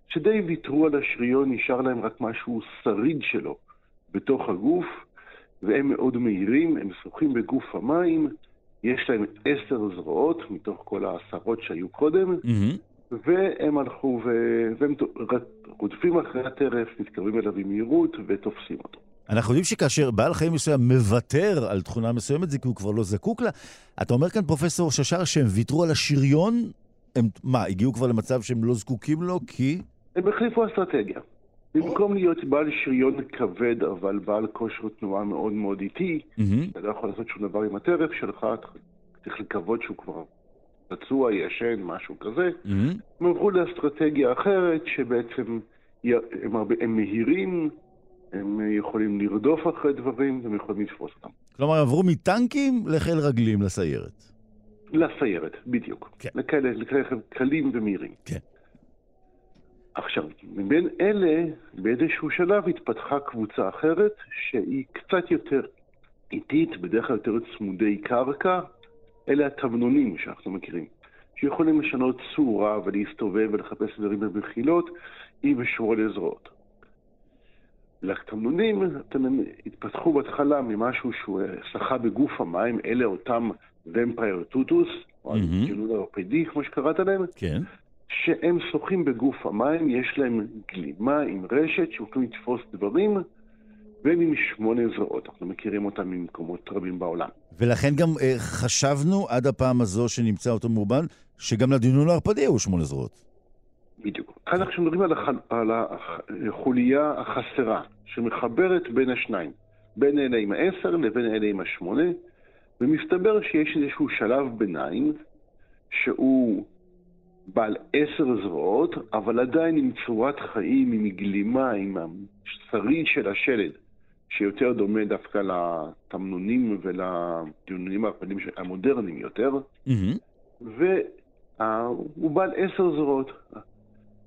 שדי ויתרו על השריון, נשאר להם רק משהו שריד שלו בתוך הגוף, והם מאוד מהירים, הם שוחים בגוף המים, יש להם עשר זרועות מתוך כל העשרות שהיו קודם, mm-hmm. והם הלכו ו... והם רודפים אחרי הטרף, מתקרבים אליו במהירות ותופסים אותו. אנחנו יודעים שכאשר בעל חיים מסוים מוותר על תכונה מסוימת, זה כי הוא כבר לא זקוק לה. אתה אומר כאן, פרופסור ששר, שהם ויתרו על השריון? הם, מה, הגיעו כבר למצב שהם לא זקוקים לו כי... הם החליפו אסטרטגיה. במקום להיות בעל שריון כבד, אבל בעל כושר תנועה מאוד מאוד איטי, אתה לא יכול לעשות שום דבר עם הטרף שלך, צריך לקוות שהוא כבר פצוע, ישן, משהו כזה. הם עברו לאסטרטגיה אחרת, שבעצם הם, מהירים, הם יכולים לרדוף אחרי דברים, והם יכולים לתפוס אותם. כלומר, עברו מטנקים לחיל רגלים לסיירת. לסיירת, בדיוק. כן. לכאלה, לכאלה קלים ומהירים. כן. עכשיו, מבין אלה, באיזשהו שלב התפתחה קבוצה אחרת, שהיא קצת יותר איטית, בדרך כלל יותר צמודי קרקע, אלה התמנונים שאנחנו מכירים, שיכולים לשנות צורה ולהסתובב ולחפש דברים במחילות, עם ושמונה זרועות. לתמנונים התפתחו בהתחלה ממשהו שהוא שחה בגוף המים, אלה אותם ומפייר טוטוס, או הגילון האורפדי, כמו שקראת להם, כן. שהם שוחים בגוף המים, יש להם גלימה עם רשת שיכולים לתפוס דברים, והם עם שמונה זרועות. אנחנו מכירים אותם ממקומות רבים בעולם. ולכן גם אה, חשבנו עד הפעם הזו שנמצא אותו מאובן, שגם לדינון הערפדי היו שמונה זרועות. בדיוק. כאן אנחנו מדברים על, הח... על החוליה החסרה, שמחברת בין השניים, בין אלה עם העשר לבין אלה עם השמונה, ומסתבר שיש איזשהו שלב ביניים, שהוא בעל עשר זרועות, אבל עדיין עם צורת חיים, עם גלימה, עם השריד של השלד, שיותר דומה דווקא לתמנונים ולדיונונים המודרניים יותר, mm-hmm. והוא בעל עשר זרועות.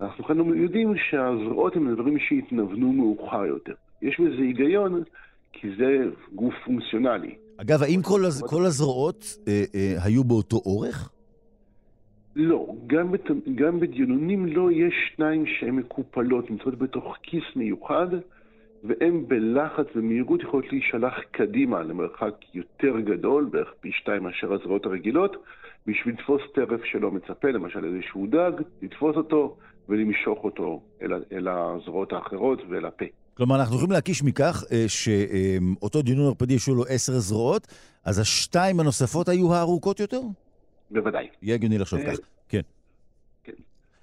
אנחנו כאן יודעים שהזרועות הם דברים שהתנוונו מאוחר יותר. יש בזה היגיון, כי זה גוף פונקציונלי. אגב, האם כל, הז... כל הזרועות אה, אה, היו באותו אורך? לא, גם, בת... גם בדיונונים לא יש שניים שהן מקופלות, נמצאות בתוך כיס מיוחד, והן בלחץ ומהירות יכולות להישלח קדימה למרחק יותר גדול, בערך פי שתיים מאשר הזרועות הרגילות, בשביל לתפוס טרף שלא מצפה, למשל איזשהו דג, לתפוס אותו ולמשוך אותו אל, אל הזרועות האחרות ואל הפה. כלומר, אנחנו יכולים להקיש מכך אה, שאותו דיונון ערפדי יש לו עשר זרועות, אז השתיים הנוספות היו הארוכות יותר? בוודאי. יהיה הגיוני לחשוב אה, כך, כן. כן.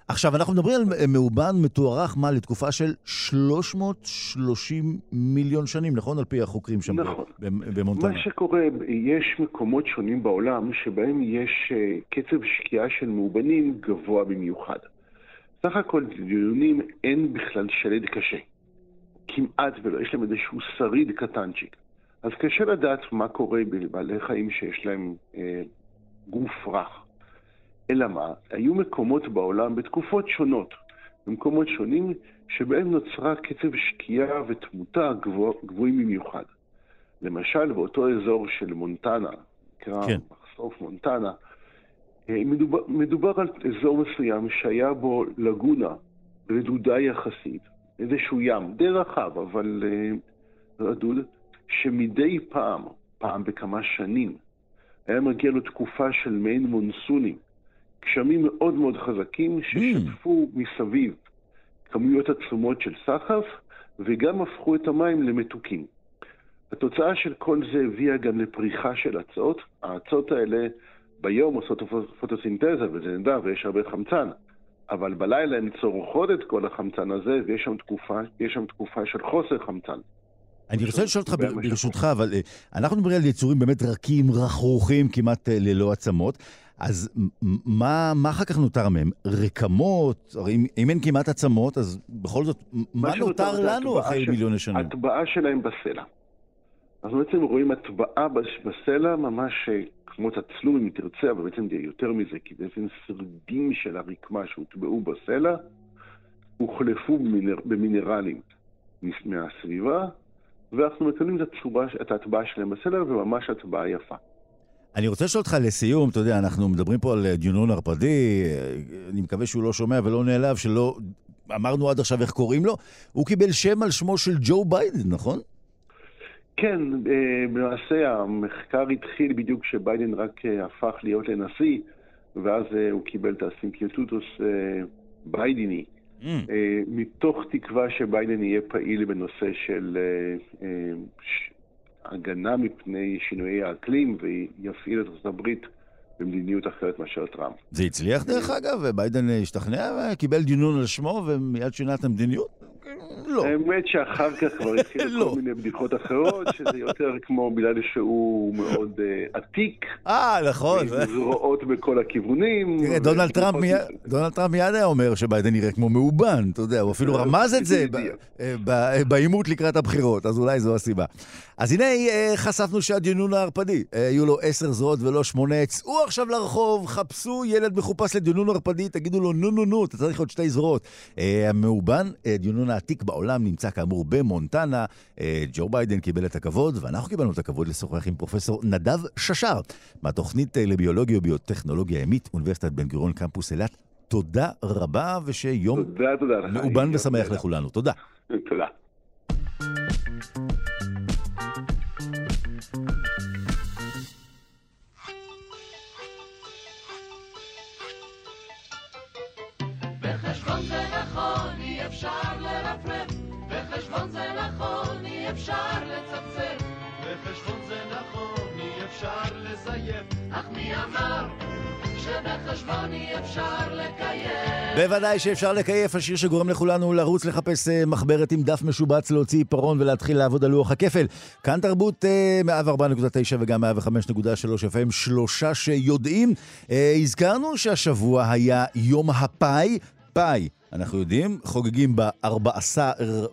עכשיו, אנחנו מדברים על מאובן מתוארך, מה, לתקופה של 330 מיליון שנים, נכון? על פי החוקרים שם נכון. במונטנה. מה שקורה, יש מקומות שונים בעולם שבהם יש אה, קצב שקיעה של מאובנים גבוה במיוחד. סך הכל דיונים אין בכלל שלד קשה. כמעט ולא, יש להם איזשהו שריד קטנצ'יק. אז קשה לדעת מה קורה בבעלי חיים שיש להם אה, גוף רך. אלא מה? היו מקומות בעולם בתקופות שונות, במקומות שונים, שבהם נוצרה קצב שקיעה ותמותה גבוה, גבוהים במיוחד. למשל, באותו אזור של מונטנה, נקרא כן. מחשוף מונטנה, מדובר, מדובר על אזור מסוים שהיה בו לגונה רדודה יחסית, איזשהו ים, די רחב, אבל uh, רדוד, שמדי פעם, פעם בכמה שנים, היה מגיע לו תקופה של מעין מונסונים, גשמים מאוד מאוד חזקים ששטפו mm. מסביב כמויות עצומות של סחף, וגם הפכו את המים למתוקים. התוצאה של כל זה הביאה גם לפריחה של אצות. האצות האלה ביום עושות פוטוסינתזה, וזה נדע, ויש הרבה חמצן. אבל בלילה הן צורכות את כל החמצן הזה, ויש שם תקופה, שם תקופה של חוסר חמצן. אני רוצה לשאול אותך ברשותך, אבל אה, אנחנו מדברים על יצורים באמת רכים, רכרוכים, כמעט אה, ללא עצמות. אז מה, מה אחר כך נותר מהם? רקמות? הרי אם, אם אין כמעט עצמות, אז בכל זאת, מה נותר לנו אחרי מיליוני שנים? הטבעה שלהם בסלע. אנחנו בעצם רואים הטבעה בסלע ממש אה, כמו תצלום אם תרצה, אבל בעצם יותר מזה, כי בעצם שרידים של הרקמה שהוטבעו בסלע הוחלפו במינר, במינרלים מהסביבה, ואנחנו מקבלים את, הצורה, את ההטבעה שלהם בסלע, וממש הטבעה יפה. אני רוצה לשאול אותך לסיום, אתה יודע, אנחנו מדברים פה על דיונון ערפדי, אני מקווה שהוא לא שומע ולא נעלב, שלא אמרנו עד עכשיו איך קוראים לו, הוא קיבל שם על שמו של ג'ו ביידן, נכון? כן, אה, למעשה המחקר התחיל בדיוק כשביידן רק אה, הפך להיות לנשיא, ואז אה, הוא קיבל את ה Syllipsimopodi bideni, mm. מתוך תקווה שביידן יהיה פעיל בנושא של הגנה מפני שינויי האקלים ויפעיל את ארצות הברית במדיניות אחרת מאשר טראמפ. זה הצליח דרך אגב? ביידן השתכנע וקיבל דיונון על שמו ומיד שינה את המדיניות? לא. האמת שאחר כך כבר התחילו לא. כל מיני בדיחות אחרות, שזה יותר כמו בגלל שהוא מאוד אה, עתיק. אה, נכון. זרועות בכל הכיוונים. תראה, דונלד טראמפ מיד היה אומר שביידן נראה כמו מאובן, אתה יודע, הוא אפילו אה, רמז את זה אה, בעימות לקראת הבחירות, אז אולי זו הסיבה. אז הנה חשפנו שהדיונון הערפדי, היו לו עשר זרועות ולא שמונה, צאו עכשיו לרחוב, חפשו ילד מחופש לדיונון ערפדי, תגידו לו נו נו נו, אתה צריך עוד שתי זרועות. המאובן, דיונון העתיק בעולם נמצא כאמור במונטנה. אה, ג'ו ביידן קיבל את הכבוד, ואנחנו קיבלנו את הכבוד לשוחח עם פרופסור נדב ששר, מהתוכנית אה, לביולוגיה וביוטכנולוגיה ימית, אוניברסיטת בן גוריון קמפוס אילת. תודה רבה, ושיום תודה, תודה מאובן ושמח לכולנו. תודה. תודה. אפשר לרפרף, בחשבון זה נכון, אי אפשר לצפצף. בחשבון זה נכון, אי אפשר לזייף, אך מי אמר שבחשבון אי אפשר לקיים? בוודאי שאפשר לקייף, השיר שגורם לכולנו לרוץ לחפש uh, מחברת עם דף משובץ, להוציא עיפרון ולהתחיל לעבוד על לוח הכפל. כאן תרבות uh, 104.9 וגם 105.3 FM, שלושה שיודעים. Uh, הזכרנו שהשבוע היה יום הפאי, פאי. אנחנו יודעים, חוגגים ב-14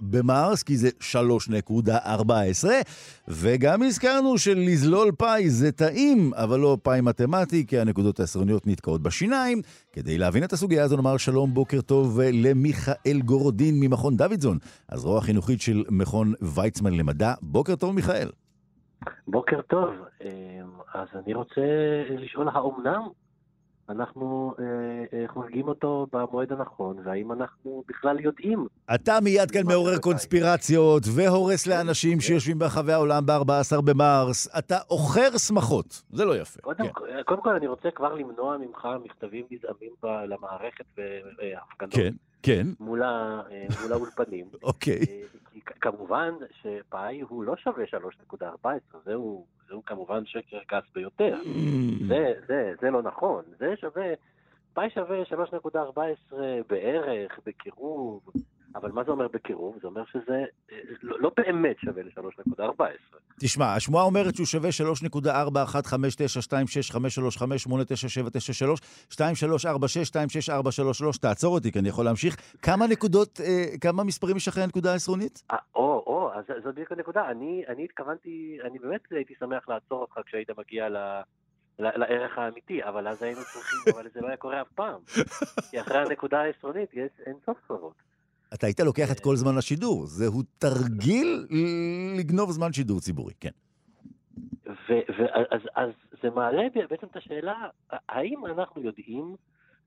במרס, כי זה 3.14, וגם הזכרנו שלזלול פאי זה טעים, אבל לא פאי מתמטי, כי הנקודות העשרוניות נתקעות בשיניים. כדי להבין את הסוגיה הזו נאמר שלום, בוקר טוב למיכאל גורודין ממכון דוידזון, הזרוע החינוכית של מכון ויצמן למדע. בוקר טוב, מיכאל. בוקר טוב. אמ, אז אני רוצה לשאול, האומנם אנחנו אה, אה, חוגגים אותו במועד הנכון, והאם אנחנו בכלל יודעים. אתה מיד כאן מעורר קונספירציות והורס לאנשים שיושבים ברחבי העולם ב-14 במרס. אתה עוכר שמחות, זה לא יפה. קודם, כן. קודם כל, אני רוצה כבר למנוע ממך מכתבים נזעמים למערכת והפגנות. כן, כן. מול, ה, אה, מול האולפנים. אוקיי. אה, כמובן שפאי הוא לא שווה 3.14, זהו, זהו כמובן שקר גס ביותר. Mm. זה, זה, זה לא נכון, זה שווה פאי שווה 3.14 בערך, בקירוב, אבל מה זה אומר בקירוב? זה אומר שזה אה, לא, לא באמת שווה ל-3.14. תשמע, השמועה אומרת שהוא שווה 3.4159235383897323462433. תעצור אותי, כי אני יכול להמשיך. כמה נקודות, אה, כמה מספרים יש אחרי הנקודה העשרונית? אה, או, או, אז זאת בדיוק הנקודה. אני, אני התכוונתי, אני באמת הייתי שמח לעצור אותך כשהיית מגיע ל... לערך האמיתי, אבל אז היינו צריכים, אבל זה לא היה קורה אף פעם. כי אחרי הנקודה העשרונית יש אין סוף ספרות. אתה היית לוקח את כל זמן השידור. זהו תרגיל לגנוב זמן שידור ציבורי, כן. ואז אז זה מעלה בעצם את השאלה, האם אנחנו יודעים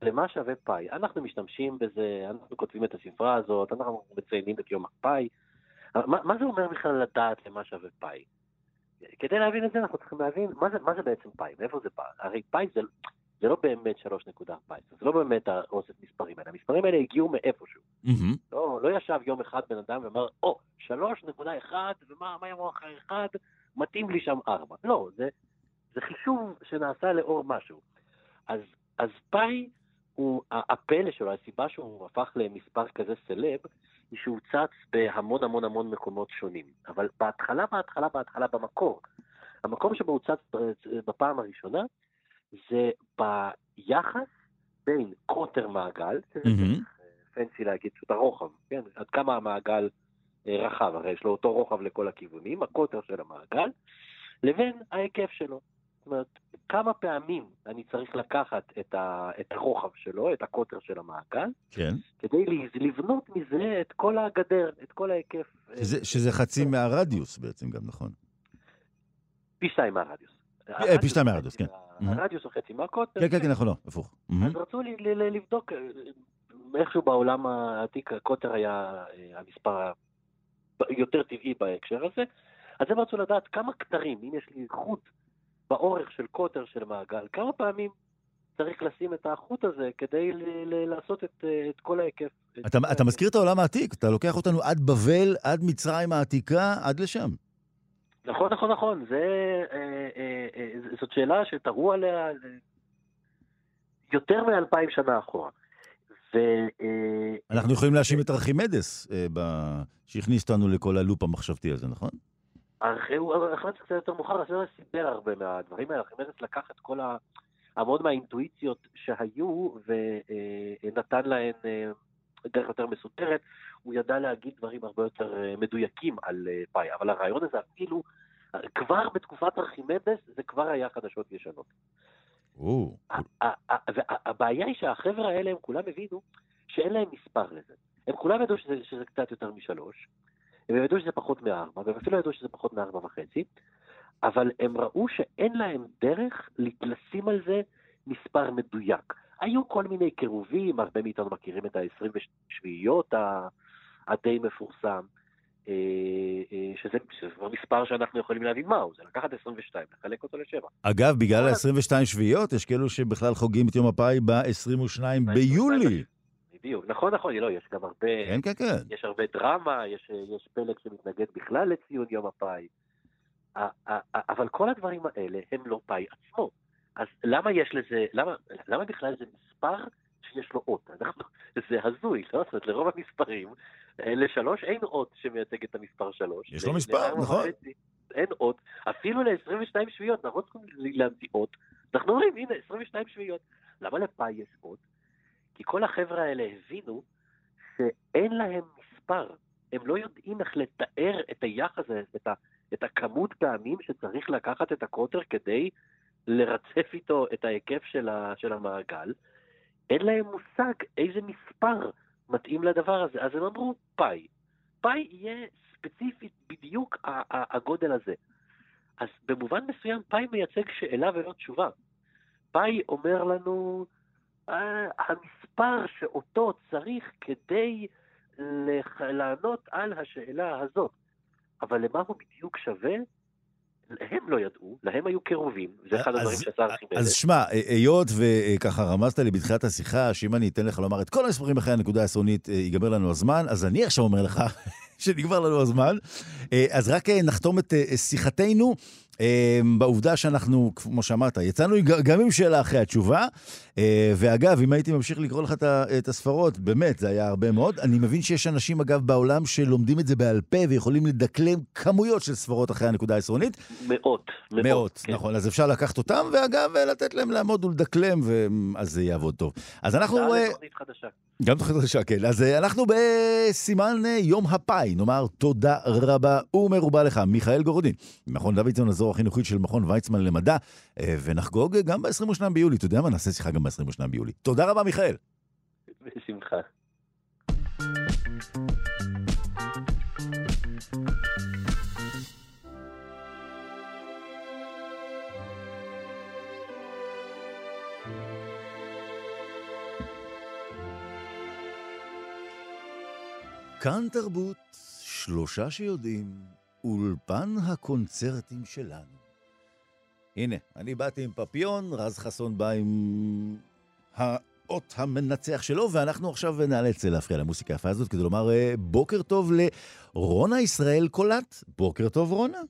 למה שווה פאי? אנחנו משתמשים בזה, אנחנו כותבים את הספרה הזאת, אנחנו מציינים את יום הפאי. מה, מה זה אומר בכלל לדעת למה שווה פאי? כדי להבין את זה אנחנו צריכים להבין מה זה, מה זה בעצם פאי, מאיפה זה בא. הרי פאי זה, זה לא באמת 3.14, זה לא באמת האוסף מספרים האלה, המספרים האלה הגיעו מאיפשהו. Mm-hmm. לא, לא ישב יום אחד בן אדם ואמר, או, oh, 3.1, ומה יבוא אחרי 1, מתאים לי שם 4. לא, זה, זה חישוב שנעשה לאור משהו. אז, אז פאי הוא, הפלא שלו, הסיבה שהוא הפך למספר כזה סלב, היא שהוא צץ בהמון המון המון מקומות שונים. אבל בהתחלה, בהתחלה, בהתחלה, במקור, המקום שבו הוא צץ בפעם הראשונה, זה ביחס בין קוטר מעגל, פנסי להגיד פשוט הרוחב, כן? עד כמה המעגל אה, רחב, הרי יש לו אותו רוחב לכל הכיוונים, הקוטר של המעגל, לבין ההיקף שלו. זאת אומרת, כמה פעמים אני צריך לקחת את, ה, את הרוחב שלו, את הקוטר של המעגל, כן. כדי לבנות מזה את כל הגדר, את כל ההיקף. שזה, שזה חצי מהרדיוס בעצם גם, נכון? פי שתיים מהרדיוס. אה, פי שתיים מהרדיוס, כן. הרדיוס הוא חצי מהקוטר. כן, כן, כן, נכון, לא, הפוך. אז רצו לבדוק, אה, איכשהו בעולם העתיק הקוטר היה אה, המספר היותר טבעי בהקשר הזה, אז הם רצו לדעת כמה כתרים, אם יש לי חוט באורך של קוטר של מעגל, כמה פעמים צריך לשים את החוט הזה כדי לעשות את, את כל ההיקף. אתה, את אתה מזכיר את העולם העתיק, אתה לוקח אותנו עד בבל, עד מצרים העתיקה, עד לשם. נכון, נכון, נכון. זה, אה, אה, אה, זאת שאלה שתראו עליה יותר מאלפיים שנה אחורה. ו... אנחנו יכולים להאשים את ארכימדס, שהכניס אותנו לכל הלופ המחשבתי הזה, נכון? ארכימדס קצת יותר מאוחר, ארכימדס סיפר הרבה מהדברים האלה, ארכימדס לקח את כל ה... המון מהאינטואיציות שהיו ונתן להן דרך יותר מסודרת, הוא ידע להגיד דברים הרבה יותר מדויקים על פאי, אבל הרעיון הזה אפילו כבר בתקופת ארכימדס זה כבר היה חדשות ישנות. הבעיה היא שהחבר'ה האלה, הם כולם הבינו שאין להם מספר לזה. הם כולם ידעו שזה, שזה קצת יותר משלוש, הם ידעו שזה פחות מארבע, והם אפילו ידעו שזה פחות מארבע וחצי, אבל הם ראו שאין להם דרך לשים על זה מספר מדויק. היו כל מיני קירובים, הרבה מאיתנו מכירים את ה-27יות הדי מפורסם, אה, אה, שזה, כבר מספר שאנחנו יכולים להבין מהו, זה לקחת 22, לחלק אותו לשבע. אגב, בגלל ה-22 שביעיות, יש כאלו שבכלל חוגגים את יום הפאי ב-22 ביולי. בדיוק, נכון, נכון, לא, יש גם הרבה... כן, כן, כן. יש הרבה דרמה, יש, יש פלג שמתנגד בכלל לציון יום הפאי. אבל כל הדברים האלה הם לא פאי עצמו. אז למה יש לזה, למה, למה בכלל זה מספר שיש לו אות? אנחנו, זה הזוי, לא? זאת אומרת, לרוב המספרים לשלוש אין אות שמייצג את המספר שלוש. יש לו מספר, נכון. אין אות, אפילו ל-22 שביעיות, אנחנו לא צריכים להמציא אות. אנחנו אומרים, הנה, 22 שביעיות. למה לפאי יש אות? כי כל החבר'ה האלה הבינו שאין להם מספר. הם לא יודעים איך לתאר את היחס הזה, את, ה, את הכמות פעמים שצריך לקחת את הקוטר כדי לרצף איתו את ההיקף של, ה, של המעגל. אין להם מושג איזה מספר מתאים לדבר הזה. אז הם אמרו פאי. פאי יהיה ספציפית בדיוק הגודל הזה. אז במובן מסוים פאי מייצג שאלה ולא תשובה. פאי אומר לנו, אה, המספר שאותו צריך כדי לענות על השאלה הזאת. אבל למה הוא בדיוק שווה? הם לא ידעו, להם היו קירובים, זה אחד הדברים שעשה ארכימדס. אז שמע, היות וככה רמזת לי בתחילת השיחה, שאם אני אתן לך לומר את כל המספרים אחרי הנקודה העשרונית, אה, ייגמר לנו הזמן, אז אני עכשיו אומר לך שנגמר לנו הזמן. אה, אז רק אה, נחתום את שיחתנו. אה, בעובדה שאנחנו, כמו שאמרת, יצאנו גם עם שאלה אחרי התשובה. ואגב, אם הייתי ממשיך לקרוא לך את הספרות, באמת, זה היה הרבה מאוד. אני מבין שיש אנשים, אגב, בעולם שלומדים את זה בעל פה ויכולים לדקלם כמויות של ספרות אחרי הנקודה העשרונית. מאות. מאות, מאות כן. נכון. אז אפשר לקחת אותם, ואגב, לתת להם לעמוד ולדקלם, ואז זה יעבוד טוב. אז אנחנו... גם תוכנית חדשה. גם תוכנית חדשה, כן. אז אנחנו בסימן יום הפאי. נאמר תודה רבה ומרובה לך, מיכאל גורדין, מכון דוידסון, הזרוע החינוכית של מכון ויצמן למדע, אה, ונחגוג גם ב-22 ביולי. אתה יודע מה? נעשה שיחה גם ב-22 ביולי. תודה רבה, מיכאל. בשמחה. כאן תרבות, שלושה שיודעים, אולפן הקונצרטים שלנו. הנה, אני באתי עם פפיון, רז חסון בא עם האות המנצח שלו, ואנחנו עכשיו נאלץ להפריע למוסיקה היפה הזאת כדי לומר אה, בוקר טוב לרונה ישראל קולט. בוקר טוב, רונה.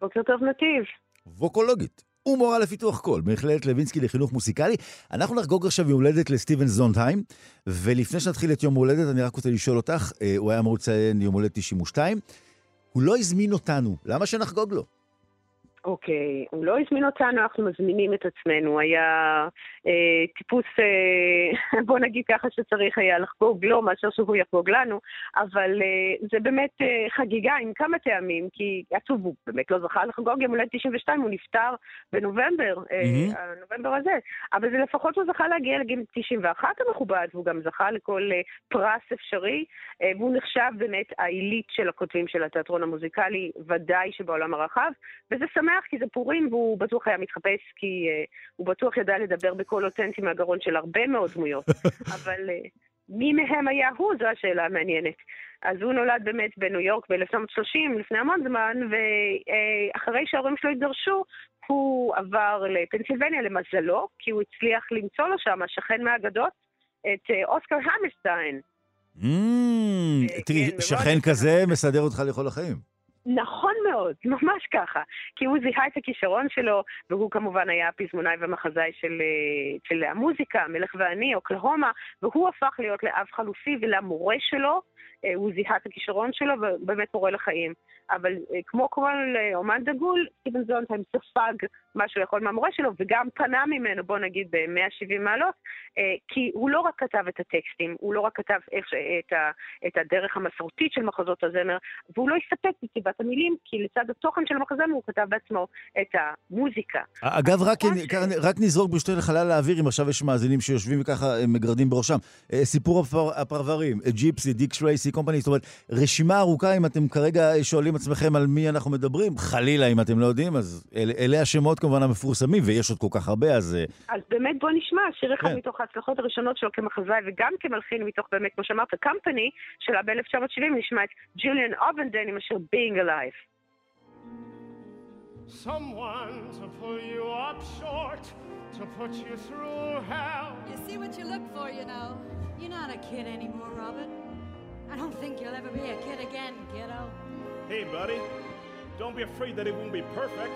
בוקר טוב, נתיב. ווקולוגית. ומורה לפיתוח קול, מכללת לוינסקי לחינוך מוסיקלי. אנחנו נחגוג עכשיו יום הולדת לסטיבן זונדהיים, ולפני שנתחיל את יום הולדת, אני רק רוצה לשאול אותך, אה, הוא היה אמור לציין יום הולדת 92, הוא לא הזמין אותנו, למה שנחגוג לו? אוקיי, הוא לא הזמין אותנו, אנחנו מזמינים את עצמנו. היה אה, טיפוס, אה, בוא נגיד ככה, שצריך היה לחגוג לו מאשר שהוא יחגוג לנו, אבל אה, זה באמת אה, חגיגה עם כמה טעמים, כי עצוב, הוא באמת לא זכה לחגוג יום הולדת 92, הוא נפטר בנובמבר, אה, mm-hmm. הנובמבר הזה, אבל זה לפחות הוא זכה להגיע לגיל 91 המכובד, והוא גם זכה לכל אה, פרס אפשרי, אה, והוא נחשב באמת העילית של הכותבים של התיאטרון המוזיקלי, ודאי שבעולם הרחב, וזה שמח. שמח כי זה פורים והוא בטוח היה מתחפש, כי uh, הוא בטוח ידע לדבר בקול אותנטי מהגרון של הרבה מאוד דמויות. אבל uh, מי מהם היה הוא? זו השאלה המעניינת. אז הוא נולד באמת בניו יורק ב-1930, לפני המון זמן, ואחרי uh, שההורים שלו התגרשו, הוא עבר לפנסילבניה למזלו, כי הוא הצליח למצוא לו שם, שכן מהאגדות, את אוסקר המסטיין. Mm, תראי, כן, שכן כזה מסדר אותך לכל החיים. נכון מאוד, ממש ככה. כי הוא זיהה את הכישרון שלו, והוא כמובן היה הפזמונאי והמחזאי של, אה, של המוזיקה, מלך ואני, אוקלהומה, והוא הפך להיות לאב חלופי ולמורה שלו, אה, הוא זיהה את הכישרון שלו ובאמת מורה לחיים. אבל אה, כמו כל אומן דגול, סטיבן זונטהיים ספג מה שהוא יכול מהמורה שלו, וגם פנה ממנו, בוא נגיד, ב-170 מעלות, כי הוא לא רק כתב את הטקסטים, הוא לא רק כתב את, ה, את הדרך המסורתית של מחזות הזמר, והוא לא הסתפק בכתיבת המילים, כי לצד התוכן של המחזמר הוא כתב בעצמו את המוזיקה. אגב, רק, ש... רק נזרוק ברשותך לחלל האוויר, אם עכשיו יש מאזינים שיושבים וככה מגרדים בראשם. אה, סיפור הפר, הפרברים, ג'יפסי, דיק שרייסי, קומפני, זאת אומרת, רשימה ארוכה, אם אתם כרגע שואלים עצמכם על מי אנחנו מדברים, חלילה, אם אתם לא יודעים, אז אל, אלה השמות כמובן המפורסמים, ויש עוד כל כך הרבה, אז... אה, אז באמת בוא נשמע שיר אחד כן. מתוך ההצלחות הראשונות שלו כמחזאי וגם כמלחין מתוך באמת, כמו שאמרת, קמפני, שלה ב-1970 נשמע את ג'וליאן אובנדן עם השיר Being alive. Someone to pull you up short, to put you through hell. You see what you look for, you know. You're not a kid anymore, Robert. I don't think you'll ever be a kid again, kiddo. Hey, buddy, don't be afraid that it won't be perfect.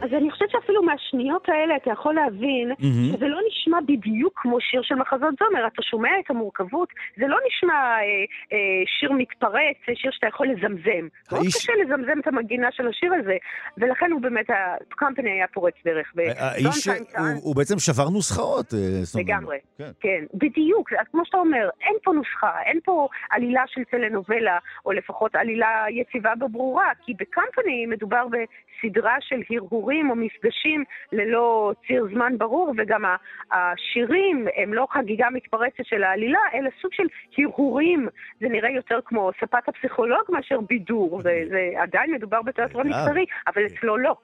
אז אני חושבת שאפילו מהשניות האלה אתה יכול להבין mm-hmm. שזה לא נשמע בדיוק כמו שיר של מחזות זומר, אתה שומע את המורכבות, זה לא נשמע אה, אה, שיר מתפרץ, זה שיר שאתה יכול לזמזם. האיש... מאוד קשה לזמזם את המגינה של השיר הזה, ולכן הוא באמת, הקמפני היה פורץ דרך. האיש, הוא, הוא בעצם שבר נוסחאות. אה, לגמרי, כן. כן, בדיוק, אז כמו שאתה אומר, אין פה נוסחה, אין פה עלילה של טלנובלה, או לפחות עלילה יציבה וברורה, כי בקמפני מדובר בסדרה של הרהורים או מפגשים ללא ציר זמן ברור, וגם השירים הם לא חגיגה מתפרצת של העלילה, אלא סוג של הרהורים. זה נראה יותר כמו ספת הפסיכולוג מאשר בידור, זה עדיין מדובר בתיאטרון מסחרי, אבל אצלו לא.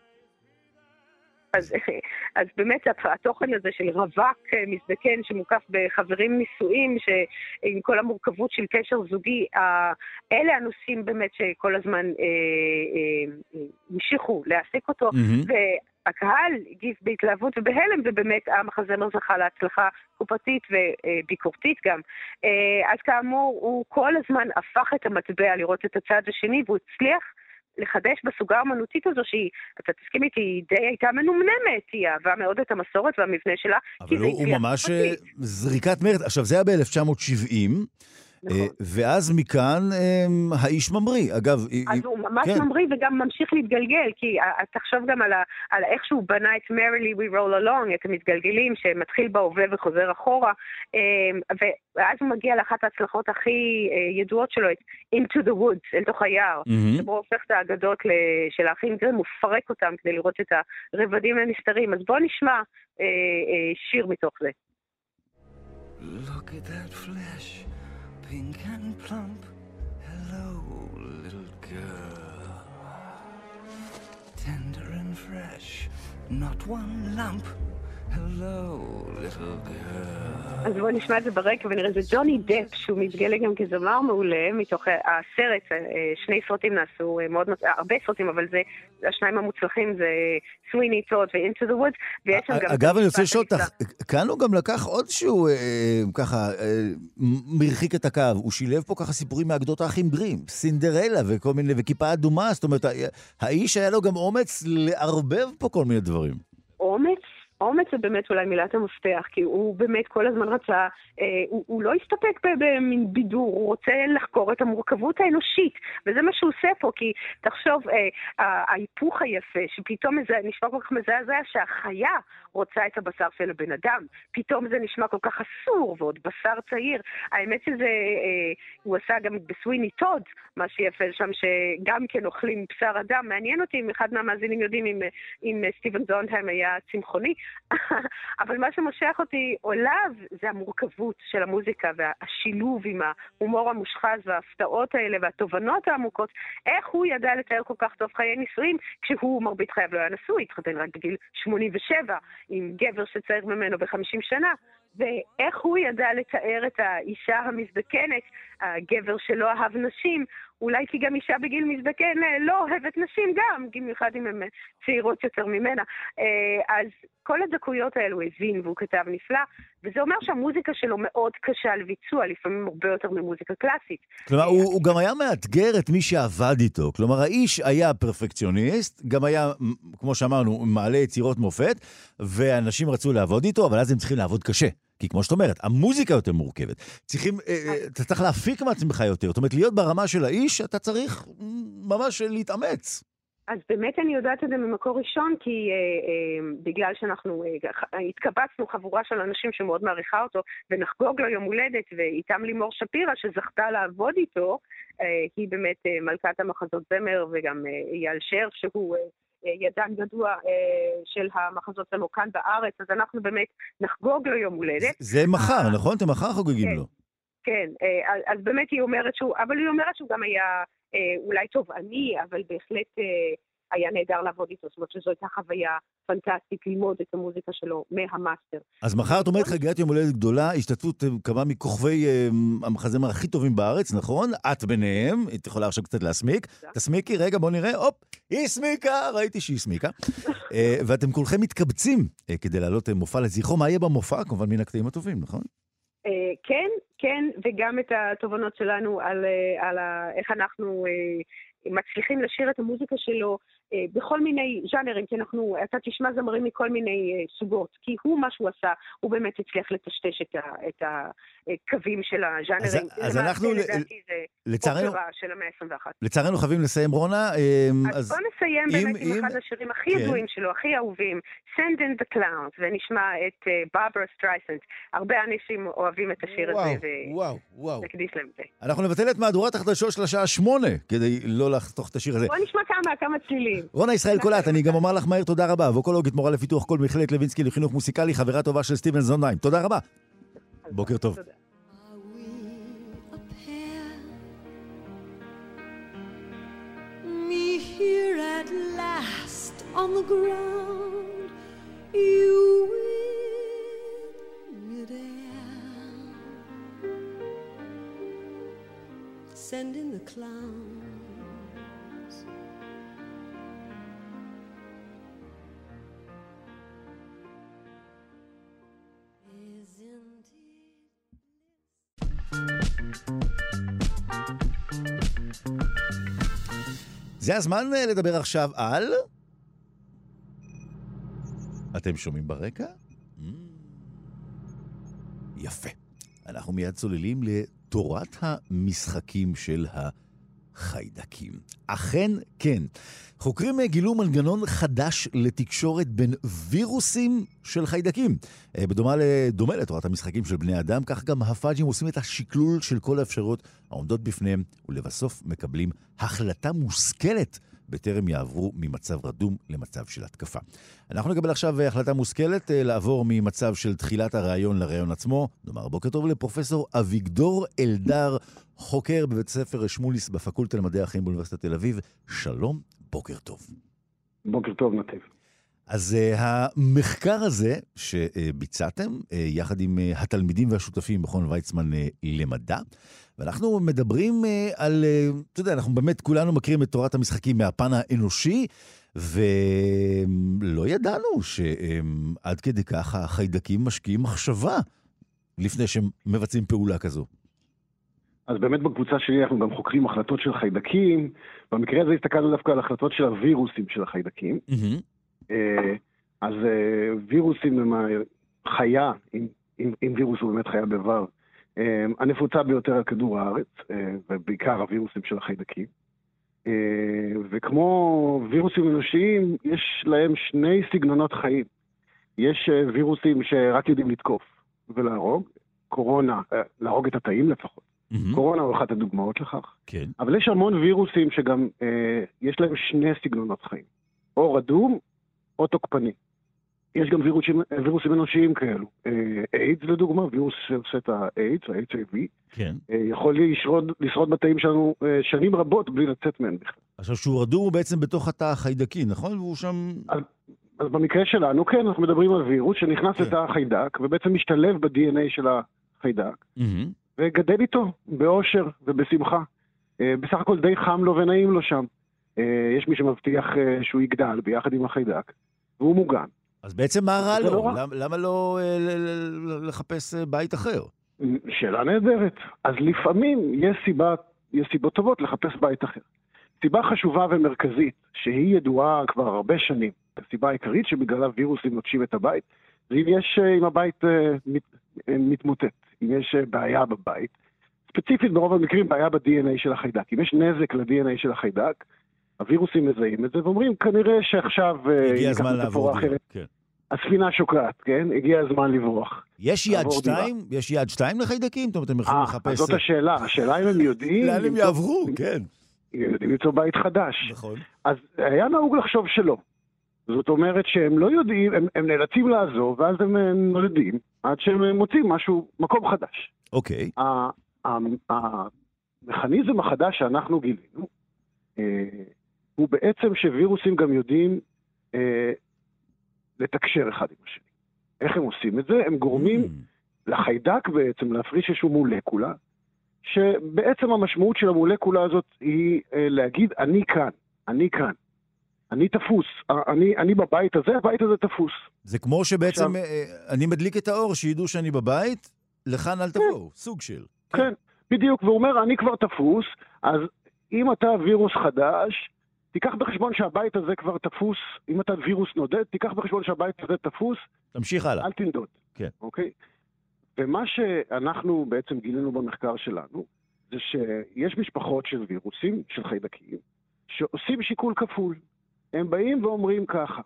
אז, אז באמת התוכן הזה של רווק אה, מזדקן שמוקף בחברים נישואים, שעם כל המורכבות של קשר זוגי, אלה הנושאים באמת שכל הזמן אה, אה, המשיכו להעסיק אותו. Mm-hmm. הקהל הגיב בהתלהבות ובהלם, ובאמת המחזמר זכה להצלחה קופתית וביקורתית גם. אה, אז כאמור, הוא כל הזמן הפך את המטבע לראות את הצד השני, והוא הצליח לחדש בסוגה האמנותית הזו, שהיא, אתה תסכים איתי, היא די הייתה מנומנמת, היא אהבה מאוד את המסורת והמבנה שלה. אבל הוא, הוא ממש אה, זריקת מרד. עכשיו, זה היה ב-1970. נכון. אה, ואז מכאן אמ, האיש ממריא. אגב... אז הוא ממש כן. ממריא וגם ממשיך להתגלגל, כי אה, תחשוב גם על, ה, על איך שהוא בנה את Merrily We Roll Along, את המתגלגלים, שמתחיל בהווה וחוזר אחורה, אמ, ואז הוא מגיע לאחת ההצלחות הכי אה, ידועות שלו, את Into the Woods, אל תוך היער, mm-hmm. שבו הוא הופך את האגדות של האחים גרים, הוא מפרק אותם כדי לראות את הרבדים הנסתרים. אז בואו נשמע שיר מתוך זה. Look at that flesh. Pink and plump. Hello, little girl. Tender and fresh, not one lump. אז בואו נשמע את זה ברקע ונראה, זה ג'וני דפ, שהוא מתגלה גם כזמר מעולה, מתוך אה, הסרט, אה, שני סרטים נעשו, אה, מאוד, הרבה סרטים, אבל זה, השניים המוצלחים זה סוויני טוד ו-Into the Woods, ויש שם גם... אגב, אני רוצה לשאול אותך, כאן הוא גם לקח עוד שהוא, ככה, מרחיק את הקו, הוא שילב פה ככה סיפורים מאגדות האחים גרים, סינדרלה וכל מיני, וכיפה אדומה, זאת אומרת, האיש היה לו גם אומץ לערבב פה כל מיני דברים. אומץ אומץ זה באמת אולי מילת המפתח, כי הוא באמת כל הזמן רצה, אה, הוא, הוא לא הסתפק במין בידור, הוא רוצה לחקור את המורכבות האנושית, וזה מה שהוא עושה פה, כי תחשוב, אה, ההיפוך היפה, שפתאום זה נשמע כל כך מזעזע שהחיה רוצה את הבשר של הבן אדם, פתאום זה נשמע כל כך אסור, ועוד בשר צעיר. האמת שזה, אה, הוא עשה גם בסוויני טוד, מה שיפה שם, שגם כן אוכלים בשר אדם. מעניין אותי אם אחד מהמאזינים יודעים אם, אם סטיבן זונדהיים היה צמחוני, אבל מה שמושך אותי עליו זה המורכבות של המוזיקה והשילוב עם ההומור המושחז וההפתעות האלה והתובנות העמוקות. איך הוא ידע לתאר כל כך טוב חיי נישואים כשהוא מרבית חייו לא היה נשוי, התחתן רק בגיל 87 עם גבר שצעיר ממנו ב-50 שנה. ואיך הוא ידע לתאר את האישה המזדקנת, הגבר שלא אהב נשים, אולי כי גם אישה בגיל מזדקן אה, לא אוהבת נשים גם, במיוחד אם הן אה, צעירות יותר ממנה. אה, אז כל הדקויות האלו הבין והוא כתב נפלא, וזה אומר שהמוזיקה שלו מאוד קשה לביצוע, לפעמים הרבה יותר ממוזיקה קלאסית. כלומר, הוא, הוא גם היה מאתגר את מי שעבד איתו. כלומר, האיש היה פרפקציוניסט, גם היה, כמו שאמרנו, מעלה יצירות מופת, ואנשים רצו לעבוד איתו, אבל אז הם צריכים לעבוד קשה. כי כמו שאת אומרת, המוזיקה יותר מורכבת. צריכים, אה, אה, אתה צריך להפיק מעצמך יותר. זאת אומרת, להיות ברמה של האיש, אתה צריך ממש להתאמץ. אז באמת אני יודעת את זה ממקור ראשון, כי אה, אה, בגלל שאנחנו אה, התקבצנו חבורה של אנשים שמאוד מעריכה אותו, ונחגוג לו יום הולדת, ואיתם לימור שפירא, שזכתה לעבוד איתו, אה, היא באמת אה, מלכת המחזות זמר, וגם אה, אייל שר, שהוא... אה, ידען גדוע אה, של המחזות שלנו כאן בארץ, אז אנחנו באמת נחגוג לו יום הולדת. זה מחר, אה, נכון? אתם מחר חוגגים כן, לו. כן, אה, אז באמת היא אומרת שהוא, אבל היא אומרת שהוא גם היה אולי תובעני, אבל בהחלט היה נהדר לעבוד איתו, זאת אומרת שזו הייתה חוויה פנטסטית ללמוד את המוזיקה שלו מהמאסטר. אז מחר את אומרת חגיית יום הולדת גדולה, השתתפות כמה מכוכבי המחזמר הכי טובים בארץ, נכון? את ביניהם, את יכולה עכשיו קצת להסמיק. תסמיקי, רגע, בוא נראה, הופ, היא הסמיקה, ראיתי שהיא הסמיקה. ואתם כולכם מתקבצים כדי להעלות מופע לזכרו, מה יהיה במופע? כמובן מן הקטעים הטובים, נכון? כן, כן, וגם את התובנות שלנו על, על איך אנחנו מצליחים לשיר את המוזיקה שלו אה, בכל מיני ז'אנרים, כי אנחנו, אתה תשמע זמרים מכל מיני אה, סוגות, כי הוא, מה שהוא עשה, הוא באמת הצליח לטשטש את, ה, את הקווים של הז'אנרים. אז, אז אנחנו, לדעתי זה לצערנו, אופרה של המאה ה-21. לצערנו חייבים לסיים, רונה. אז, אז בוא נסיים אם, באמת עם אחד השירים הכי כן. ידועים שלו, הכי אהובים, Send in the Clowns, ונשמע את ברברה סטרייסנט. הרבה אנשים אוהבים את השיר וואו, הזה, ונקדיש להם את זה. אנחנו נבטל את מהדורת החדשות של השעה שמונה, כדי לא לחתוך את השיר הזה. בוא נשמע כמה, כמה צלילים. רונה ישראל קולט, אני גם אומר לך מהר תודה רבה. ווקולוגית, מורה לפיתוח כל מכללת לוינסקי לחינוך מוסיקלי, חברה טובה של סטיבן זונדהיים. תודה רבה. בוקר טוב. Here at last on the ground, you will down. Send in the clown. זה הזמן אה, לדבר עכשיו על... אתם שומעים ברקע? יפה. אנחנו מיד צוללים לתורת המשחקים של החיידקים. אכן כן. חוקרים גילו מנגנון חדש לתקשורת בין וירוסים של חיידקים. אה, בדומה לדומה לתורת המשחקים של בני אדם, כך גם הפאג'ים עושים את השקלול של כל האפשרויות העומדות בפניהם, ולבסוף מקבלים החלטה מושכלת בטרם יעברו ממצב רדום למצב של התקפה. אנחנו נקבל עכשיו החלטה מושכלת אה, לעבור ממצב של תחילת הראיון לראיון עצמו. נאמר בוקר טוב לפרופסור אביגדור אלדר, חוקר בבית ספר שמוליס בפקולטה למדעי החיים באוניברסיטת תל אביב. שלום, בוקר טוב. בוקר טוב, נתיב. אז uh, המחקר הזה שביצעתם, uh, יחד עם uh, התלמידים והשותפים במכון ויצמן למדע, ואנחנו מדברים על, אתה יודע, אנחנו באמת כולנו מכירים את תורת המשחקים מהפן האנושי, ולא ידענו שעד כדי כך החיידקים משקיעים מחשבה לפני שהם מבצעים פעולה כזו. אז באמת בקבוצה שלי אנחנו גם חוקרים החלטות של חיידקים. במקרה הזה הסתכלנו דווקא על החלטות של הווירוסים של החיידקים. Mm-hmm. אז אה, וירוסים הם חיה, אם, אם, וירוס הוא באמת חיה בבר, אה, הנפוצה ביותר על כדור הארץ, ובעיקר הווירוסים של החיידקים. וכמו וירוסים אנושיים, יש להם שני סגנונות חיים. יש וירוסים שרק יודעים לתקוף ולהרוג, קורונה, להרוג את התאים לפחות. Mm-hmm. קורונה הוא אחת הדוגמאות לכך. כן. אבל יש המון וירוסים שגם אה, יש להם שני סגנונות חיים. או רדום או תוקפני. יש גם וירוסים, וירוסים אנושיים כאלו. אה, איידס לדוגמה, וירוס שעושה את האיידס, ה-HIV, כן. אה, יכול לשרוד, לשרוד בתאים שלנו אה, שנים רבות בלי לצאת מהם בכלל. עכשיו, שהוא רדום הוא בעצם בתוך התא החיידקי, נכון? והוא שם... אז, אז במקרה שלנו, כן, אנחנו מדברים על וירוס שנכנס כן. לתא החיידק, ובעצם משתלב ב-DNA של החיידק. Mm-hmm. וגדל איתו באושר ובשמחה. אה, בסך הכל די חם לו ונעים לו שם. אה, יש מי שמבטיח אה, שהוא יגדל ביחד עם החיידק, והוא מוגן. אז בעצם מה רע לו? לא למה, למה לא לחפש בית אחר? שאלה נהדרת. אז לפעמים יש, סיבה, יש סיבות טובות לחפש בית אחר. סיבה חשובה ומרכזית, שהיא ידועה כבר הרבה שנים, הסיבה העיקרית שבגללה וירוסים נוטשים את הבית, זה אם יש, אם הבית מת, מתמוטט. אם יש אה, בעיה בבית, ספציפית ברוב המקרים בעיה ב-DNA של החיידק. אם יש נזק ל-DNA של החיידק, הווירוסים מזהים את זה ואומרים, כנראה שעכשיו... אה, הגיע הזמן לעבור דירה, כן. הספינה שוקעת, כן? הגיע הזמן לברוח. יש יד שתיים? דירה. יש יד שתיים לחיידקים? זאת אומרת, הם יכולים לחפש... אה, זאת השאלה. השאלה אם הם יודעים... לאן הם יעברו, כן. יודעים למצוא בית חדש. נכון. אז היה נהוג לחשוב שלא. זאת אומרת שהם לא יודעים, הם, הם נאלצים לעזוב, ואז הם נולדים, עד שהם מוצאים משהו, מקום חדש. אוקיי. Okay. המכניזם החדש שאנחנו גילינו, אה, הוא בעצם שווירוסים גם יודעים אה, לתקשר אחד עם השני. איך הם עושים את זה? הם גורמים mm. לחיידק בעצם להפריש איזושהי מולקולה, שבעצם המשמעות של המולקולה הזאת היא אה, להגיד, אני כאן, אני כאן. אני תפוס, אני, אני בבית הזה, הבית הזה תפוס. זה כמו שבעצם עכשיו, אה, אני מדליק את האור, שידעו שאני בבית, לכאן אל תבואו, כן. סוג של. כן, בדיוק, והוא אומר, אני כבר תפוס, אז אם אתה וירוס חדש, תיקח בחשבון שהבית הזה כבר תפוס, אם אתה וירוס נודד, תיקח בחשבון שהבית הזה תפוס. תמשיך הלאה. אל תנדוד. כן. אוקיי? ומה שאנחנו בעצם גילינו במחקר שלנו, זה שיש משפחות של וירוסים, של חיידקים, שעושים שיקול כפול. הם באים ואומרים ככה,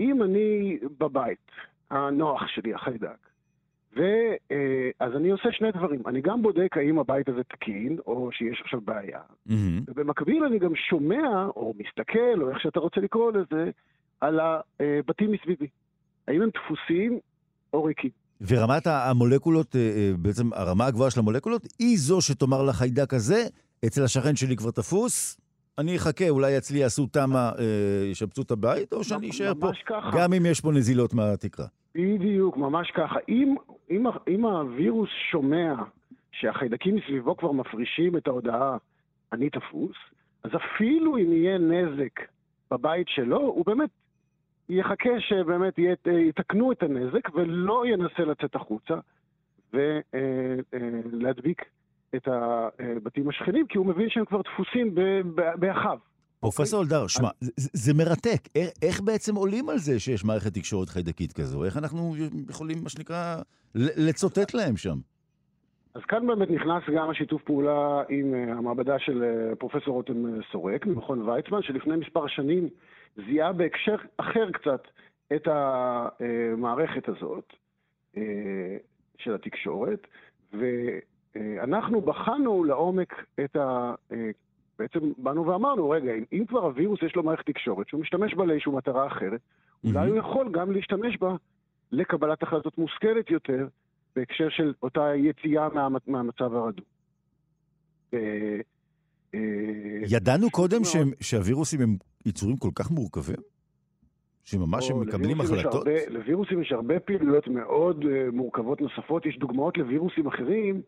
אם אני בבית, הנוח שלי, החיידק, ואז אה, אני עושה שני דברים. אני גם בודק האם הבית הזה תקין, או שיש עכשיו בעיה, mm-hmm. ובמקביל אני גם שומע, או מסתכל, או איך שאתה רוצה לקרוא לזה, על הבתים מסביבי. האם הם דפוסים או ריקים. ורמת המולקולות, אה, אה, בעצם הרמה הגבוהה של המולקולות, היא זו שתאמר לחיידק הזה, אצל השכן שלי כבר תפוס, אני אחכה, אולי אצלי יעשו תמה, ישפצו את הבית, או שאני אשאר פה, ככה. גם אם יש פה נזילות מהתקרה. בדיוק, ממש ככה. אם, אם, אם הווירוס שומע שהחיידקים מסביבו כבר מפרישים את ההודעה, אני תפוס, אז אפילו אם יהיה נזק בבית שלו, הוא באמת יחכה שבאמת יתקנו את הנזק ולא ינסה לצאת החוצה ולהדביק את הבתים השכנים, כי הוא מבין שהם כבר דפוסים באחיו. פרופסור אלדר, שמע, זה, מרתק. איך, בעצם עולים על זה שיש מערכת תקשורת חיידקית כזו? איך אנחנו יכולים, מה שנקרא, לצוטט להם שם? אז כאן באמת נכנס גם השיתוף פעולה עם uh, המעבדה של uh, פרופסור רותם סורק ממכון ויצמן, שלפני מספר שנים זיהה בהקשר אחר קצת את המערכת הזאת של התקשורת, ואנחנו בחנו לעומק את ה... בעצם באנו ואמרנו, רגע, אם, אם כבר הווירוס יש לו מערכת תקשורת שהוא משתמש בה לאיזושהי מטרה אחרת, mm-hmm. אולי הוא יכול גם להשתמש בה לקבלת החלטות מושכלת יותר בהקשר של אותה יציאה מה, מהמצב הרדום. אה, ידענו קודם ש, שהווירוסים הם יצורים כל כך מורכבים? שממש הם מקבלים החלטות? הרבה, לווירוסים יש הרבה פעילויות מאוד uh, מורכבות נוספות. יש דוגמאות לווירוסים אחרים,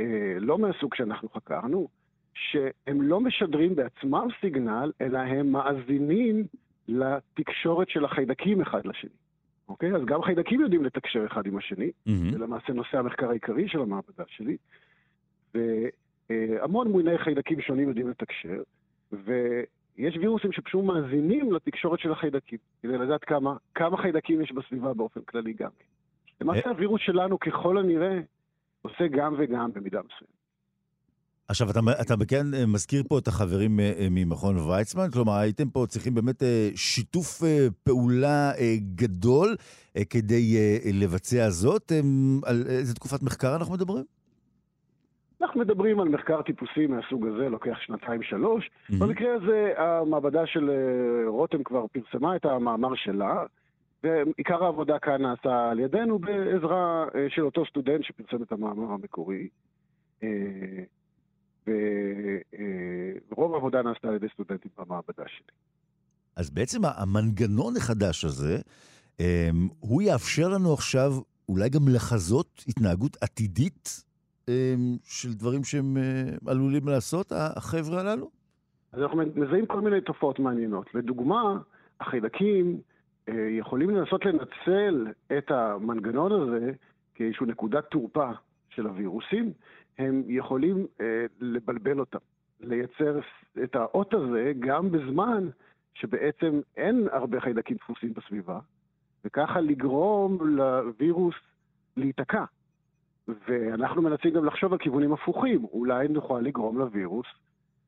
uh, לא מהסוג שאנחנו חקרנו, שהם לא משדרים בעצמם סיגנל, אלא הם מאזינים לתקשורת של החיידקים אחד לשני. אוקיי? אז גם חיידקים יודעים לתקשר אחד עם השני, mm-hmm. זה למעשה נושא המחקר העיקרי של המעבדה שלי, והמון מיני חיידקים שונים יודעים לתקשר, ויש וירוסים שפשוט מאזינים לתקשורת של החיידקים, כדי לדעת כמה, כמה חיידקים יש בסביבה באופן כללי גם כן. למעשה אה. הווירוס שלנו ככל הנראה עושה גם וגם במידה מסוימת. עכשיו, אתה, אתה כן מזכיר פה את החברים אה, אה, ממכון ויצמן, כלומר, הייתם פה צריכים באמת שיתוף פעולה גדול כדי לבצע זאת. על איזה תקופת מחקר אנחנו מדברים? אנחנו מדברים על מחקר טיפוסי מהסוג הזה, לוקח שנתיים-שלוש. Mm-hmm. במקרה הזה, המעבדה של רותם כבר פרסמה את המאמר שלה, ועיקר העבודה כאן נעשה על ידינו בעזרה של אותו סטודנט שפרסם את המאמר המקורי. ורוב העבודה נעשתה על ידי סטודנטים במעבדה שלי. אז בעצם המנגנון החדש הזה, אמ, הוא יאפשר לנו עכשיו אולי גם לחזות התנהגות עתידית אמ, של דברים שהם אה, עלולים לעשות, החבר'ה הללו? אז אנחנו מזהים כל מיני תופעות מעניינות. לדוגמה, החיידקים אה, יכולים לנסות לנצל את המנגנון הזה כאיזושהי נקודת תורפה של הווירוסים, הם יכולים אה, לבלבל אותם, לייצר את האות הזה גם בזמן שבעצם אין הרבה חיידקים דפוסים בסביבה, וככה לגרום לווירוס להיתקע. ואנחנו מנסים גם לחשוב על כיוונים הפוכים. אולי נוכל לגרום לווירוס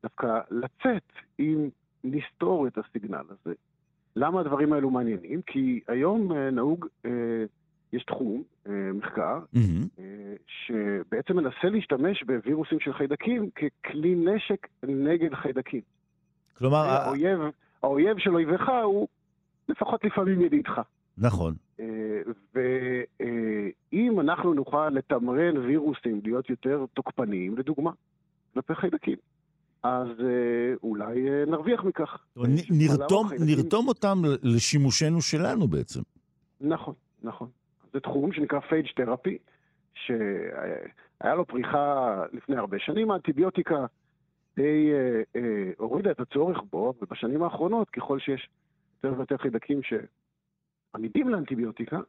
דווקא לצאת אם נסתור את הסיגנל הזה. למה הדברים האלו מעניינים? כי היום אה, נהוג אה, יש תחום, אה, מחקר, mm-hmm. שבעצם מנסה להשתמש בווירוסים של חיידקים ככלי נשק נגד חיידקים. כלומר... האויב, האויב של אויביך הוא לפחות לפעמים ידידך. נכון. ואם אנחנו נוכל לתמרן וירוסים להיות יותר תוקפניים, לדוגמה, כלפי חיידקים, אז אולי נרוויח מכך. נרתום, נרתום אותם לשימושנו שלנו בעצם. נכון, נכון. זה תחום שנקרא פייג' תרפי, שהיה לו פריחה לפני הרבה שנים, האנטיביוטיקה די אה, אה, הורידה את הצורך בו, ובשנים האחרונות, ככל שיש יותר ויותר חיידקים שעמידים לאנטיביוטיקה,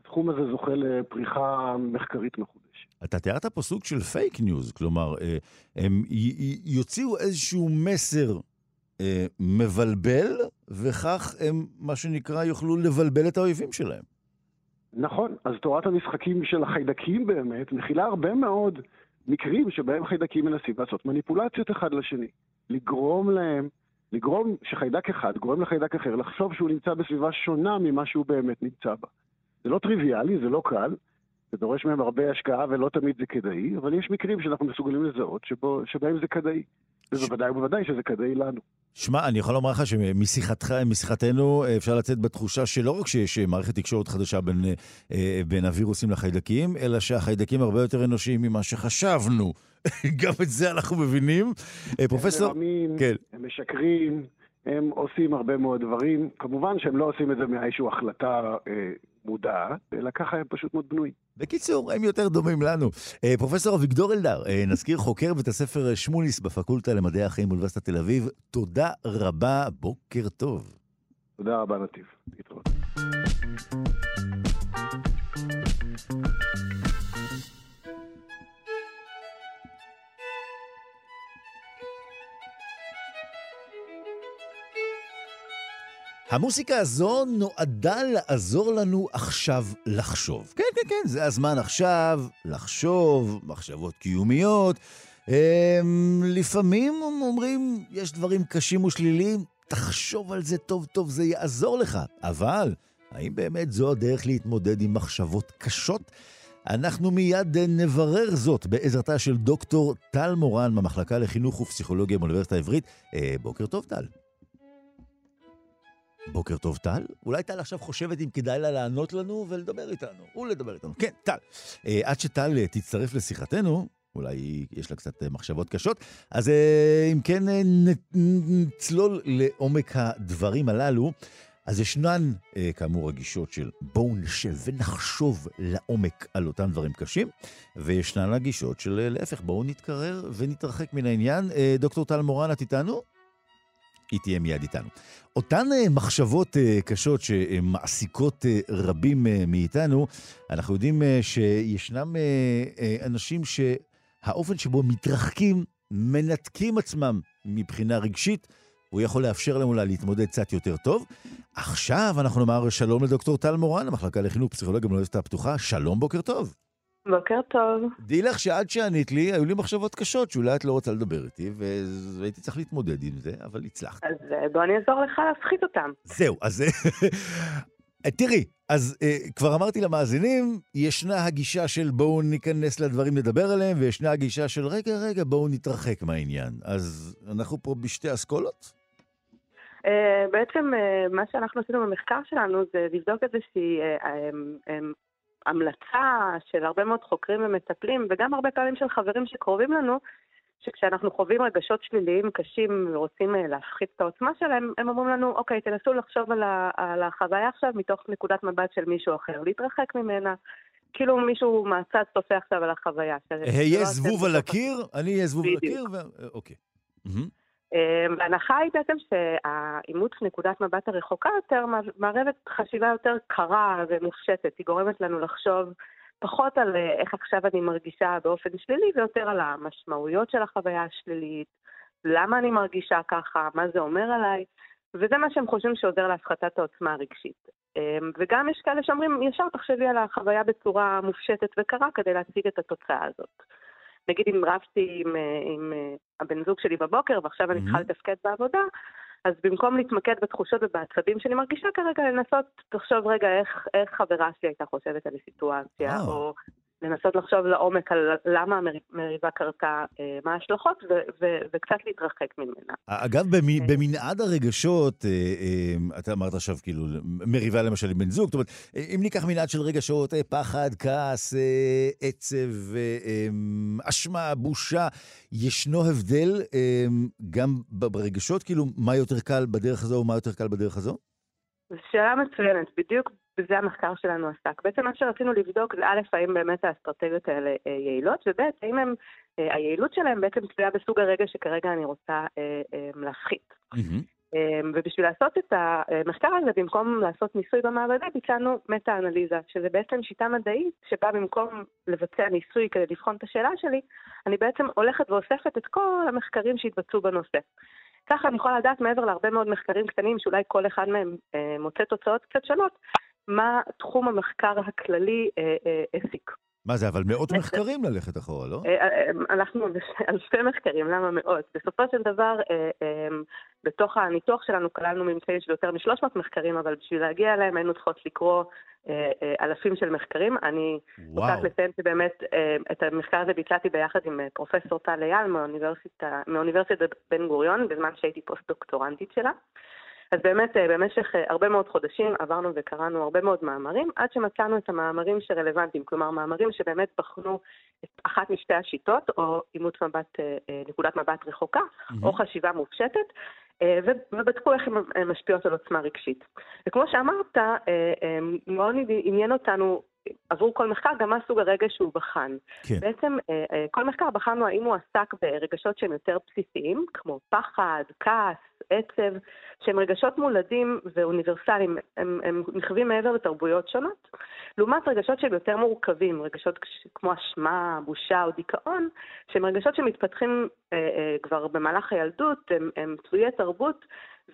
התחום הזה זוכה לפריחה מחקרית מחודשת. אתה תיארת פה סוג של פייק ניוז, כלומר, אה, הם יוציאו איזשהו מסר אה, מבלבל, וכך הם, מה שנקרא, יוכלו לבלבל את האויבים שלהם. נכון, אז תורת המשחקים של החיידקים באמת מכילה הרבה מאוד מקרים שבהם חיידקים מנסים לעשות מניפולציות אחד לשני. לגרום להם, לגרום שחיידק אחד גורם לחיידק אחר לחשוב שהוא נמצא בסביבה שונה ממה שהוא באמת נמצא בה. זה לא טריוויאלי, זה לא קל, זה דורש מהם הרבה השקעה ולא תמיד זה כדאי, אבל יש מקרים שאנחנו מסוגלים לזהות שבו, שבהם זה כדאי. ובוודאי ובוודאי שזה כדאי לנו. שמע, אני יכול לומר לך שמשיחתנו אפשר לצאת בתחושה שלא רק שיש מערכת תקשורת חדשה בין, אה, בין הווירוסים לחיידקים, אלא שהחיידקים הרבה יותר אנושיים ממה שחשבנו. גם את זה אנחנו מבינים. אה, פרופסור... הם מרמים, כן. הם משקרים, הם עושים הרבה מאוד דברים. כמובן שהם לא עושים את זה מאיזושהי החלטה אה, מודעת, אלא ככה הם פשוט מאוד בנויים. בקיצור, הם יותר דומים לנו. אה, פרופסור אביגדור אלדר, אה, נזכיר חוקר בית הספר שמוניס בפקולטה למדעי החיים באוניברסיטת תל אביב, תודה רבה, בוקר טוב. תודה רבה, נתיב. להתראות. המוסיקה הזו נועדה לעזור לנו עכשיו לחשוב. כן, כן, כן, זה הזמן עכשיו לחשוב, מחשבות קיומיות. הם, לפעמים אומרים, יש דברים קשים ושליליים, תחשוב על זה טוב טוב, זה יעזור לך. אבל, האם באמת זו הדרך להתמודד עם מחשבות קשות? אנחנו מיד נברר זאת בעזרתה של דוקטור טל מורן מהמחלקה לחינוך ופסיכולוגיה באוניברסיטה העברית. אה, בוקר טוב, טל. בוקר טוב, טל. אולי טל עכשיו חושבת אם כדאי לה לענות לנו ולדבר איתנו, ולדבר איתנו. כן, טל. אה, עד שטל אה, תצטרף לשיחתנו, אולי יש לה קצת אה, מחשבות קשות, אז אה, אם כן אה, נצלול לעומק הדברים הללו. אז ישנן, אה, כאמור, הגישות של בואו נשב ונחשוב לעומק על אותם דברים קשים, וישנן הגישות של אה, להפך, בואו נתקרר ונתרחק מן העניין. אה, דוקטור טל מורן, את איתנו? היא תהיה מיד איתנו. אותן אה, מחשבות אה, קשות שמעסיקות אה, רבים מאיתנו, אנחנו יודעים שישנם אנשים שהאופן שבו מתרחקים, מנתקים עצמם מבחינה רגשית, הוא יכול לאפשר לנו אולי להתמודד קצת יותר טוב. עכשיו אנחנו נאמר שלום לדוקטור טל מורן, המחלקה לחינוך פסיכולוגיה באוניברסיטה הפתוחה. שלום, בוקר טוב. בוקר טוב. דעי לך שעד שענית לי, היו לי מחשבות קשות שאולי את לא רוצה לדבר איתי, והייתי צריך להתמודד עם זה, אבל הצלחת. אז אה, בוא אני אעזור לך להפחית אותם. זהו, אז אה, תראי, אז אה, כבר אמרתי למאזינים, ישנה הגישה של בואו ניכנס לדברים לדבר עליהם, וישנה הגישה של רגע, רגע, בואו נתרחק מהעניין. אז אנחנו פה בשתי אסכולות? Uh, בעצם uh, מה שאנחנו עשינו במחקר שלנו זה לבדוק איזושהי uh, um, um, המלצה של הרבה מאוד חוקרים ומטפלים, וגם הרבה פעמים של חברים שקרובים לנו, שכשאנחנו חווים רגשות שליליים קשים ורוצים uh, להפחית את העוצמה שלהם, הם אומרים לנו, אוקיי, תנסו לחשוב על, ה- על החוויה עכשיו מתוך נקודת מבט של מישהו אחר, להתרחק ממנה. כאילו מישהו מהצד צופה עכשיו על החוויה. היה לא זבוב על הקיר, אני אהיה זבוב על הקיר. אוקיי. אמ, ההנחה היא בעצם שהאימוץ נקודת מבט הרחוקה יותר מערבת חשיבה יותר קרה ומופשטת. היא גורמת לנו לחשוב פחות על אה, איך עכשיו אני מרגישה באופן שלילי, ויותר על המשמעויות של החוויה השלילית, למה אני מרגישה ככה, מה זה אומר עליי, וזה מה שהם חושבים שעוזר להפחתת העוצמה הרגשית. אמ, וגם יש כאלה שאומרים, ישר תחשבי על החוויה בצורה מופשטת וקרה כדי להציג את התוצאה הזאת. נגיד אם רבתי עם, אה, עם אה, הבן זוג שלי בבוקר ועכשיו אני צריכה לתפקד בעבודה, אז במקום להתמקד בתחושות ובעצבים שאני מרגישה כרגע, לנסות לחשוב רגע איך, איך חברה שלי הייתה חושבת על הסיטואציה, וואו. או לנסות לחשוב לעומק על למה המריבה קרתה, אה, מה ההשלכות, וקצת להתרחק ממנה. אגב, במ- במנעד הרגשות, אה, אה, אתה אמרת עכשיו כאילו מריבה למשל עם בן זוג, זאת אומרת, אם ניקח מנעד של רגשות, פחד, כעס, עצב, אה, אשמה, בושה, ישנו הבדל גם ברגשות, כאילו, מה יותר קל בדרך הזו ומה יותר קל בדרך הזו? זו שאלה מצוינת, בדיוק בזה המחקר שלנו עסק. בעצם מה שרצינו לבדוק זה א', האם באמת האסטרטגיות האלה אה, יעילות, וב', האם הם, אה, היעילות שלהם בעצם תלויה בסוג הרגע שכרגע אני רוצה אה, להפחית. ובשביל לעשות את המחקר הזה, במקום לעשות ניסוי במעבדה, ביצענו מטה-אנליזה, שזה בעצם שיטה מדעית שבה במקום לבצע ניסוי כדי לבחון את השאלה שלי, אני בעצם הולכת ואוספת את כל המחקרים שהתבצעו בנושא. ככה אני יכולה לדעת מעבר להרבה מאוד מחקרים קטנים, שאולי כל אחד מהם אה, מוצא תוצאות קצת שונות, מה תחום המחקר הכללי אה, אה, הסיק. מה זה, אבל מאות מחקרים ללכת אחורה, לא? אה, אה, אלפי מחקרים, למה מאות? בסופו של דבר, אה, אה, בתוך הניתוח שלנו כללנו ממצאים של יותר מ-300 מחקרים, אבל בשביל להגיע אליהם היינו צריכות לקרוא אה, אה, אלפים של מחקרים. אני. רוצה לציין שבאמת אה, את המחקר הזה ביצעתי ביחד עם אה, פרופסור טל אייל מאוניברסיטת בן גוריון, בזמן שהייתי פוסט-דוקטורנטית שלה. אז באמת אה, במשך אה, הרבה מאוד חודשים עברנו וקראנו הרבה מאוד מאמרים, עד שמצאנו את המאמרים שרלוונטיים, כלומר מאמרים שבאמת בחנו את אחת משתי השיטות, או אימוץ מבט, אה, נקודת מבט רחוקה, או חשיבה מופשטת, ובדקו איך הן משפיעות על עוצמה רגשית. וכמו שאמרת, מאוד עניין אותנו עבור כל מחקר גם מה סוג הרגש שהוא בחן. כן. בעצם אה, אה, כל מחקר בחנו האם הוא עסק ברגשות שהם יותר בסיסיים, כמו פחד, כעס, עצב, שהם רגשות מולדים ואוניברסליים, הם, הם נכווים מעבר לתרבויות שונות. לעומת רגשות שהם יותר מורכבים, רגשות כמו אשמה, בושה או דיכאון, שהם רגשות שמתפתחים אה, אה, כבר במהלך הילדות, הם, הם תלויי תרבות,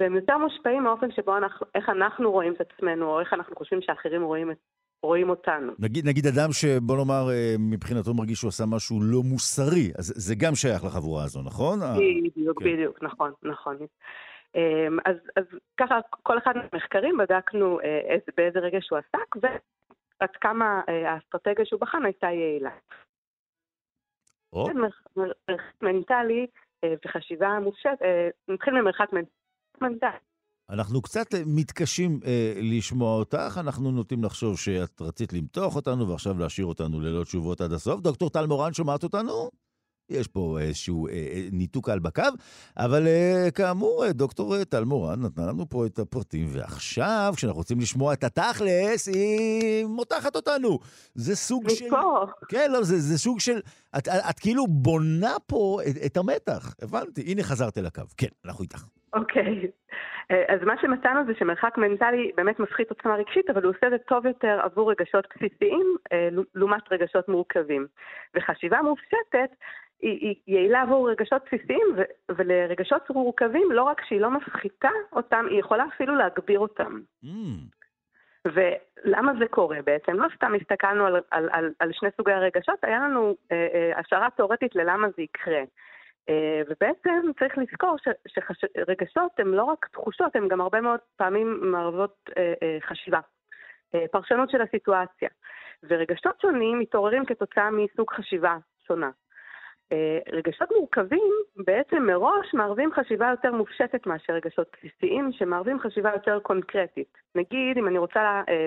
והם יותר מושפעים מהאופן שבו אנחנו, איך אנחנו רואים את עצמנו, או איך אנחנו חושבים שאחרים רואים, את, רואים אותנו. נגיד, נגיד אדם שבוא נאמר, אה, מבחינתו מרגיש שהוא עשה משהו לא מוסרי, אז זה גם שייך לחבורה הזו, נכון? בדיוק, כן. בדיוק, נכון, נכון. אמ, אז, אז ככה, כל אחד מהמחקרים בדקנו אה, איזה, באיזה רגע שהוא עסק, ועד כמה אה, האסטרטגיה שהוא בחן הייתה יעילה. או. מרחק מנטלי וחשיבה מופשטת, נתחיל ממרחק מנטלי. אנחנו קצת מתקשים אה, לשמוע אותך, אנחנו נוטים לחשוב שאת רצית למתוח אותנו ועכשיו להשאיר אותנו ללא תשובות עד הסוף. דוקטור טל מורן, שומעת אותנו? יש פה איזשהו אה, אה, ניתוק על בקו, אבל אה, כאמור, אה, דוקטור אה, טל מורן נתנה לנו פה את הפרטים, ועכשיו, כשאנחנו רוצים לשמוע את התכלס, היא מותחת אותנו. זה סוג של... מפה. כן, לא, זה, זה סוג של... את, את, את כאילו בונה פה את, את המתח, הבנתי. הנה חזרת אל הקו. כן, אנחנו איתך. אוקיי. אה, אז מה שמצאנו זה שמרחק מנטלי באמת מפחית עוצמה רגשית, אבל הוא עושה את זה טוב יותר עבור רגשות בסיסיים לעומת רגשות מורכבים. וחשיבה מופשטת היא, היא יעילה עבור רגשות בסיסיים, ו, ולרגשות מורכבים, לא רק שהיא לא מפחיתה אותם, היא יכולה אפילו להגביר אותם. Mm. ולמה זה קורה בעצם? לא סתם הסתכלנו על, על, על, על שני סוגי הרגשות, היה לנו אה, אה, השערה תאורטית ללמה זה יקרה. אה, ובעצם צריך לזכור שרגשות הן לא רק תחושות, הן גם הרבה מאוד פעמים מערבות אה, אה, חשיבה, פרשנות של הסיטואציה. ורגשות שונים מתעוררים כתוצאה מסוג חשיבה שונה. אה, רגשות מורכבים בעצם מראש מערבים חשיבה יותר מופשטת מאשר רגשות בסיסיים, שמערבים חשיבה יותר קונקרטית. נגיד, אם אני רוצה, אה,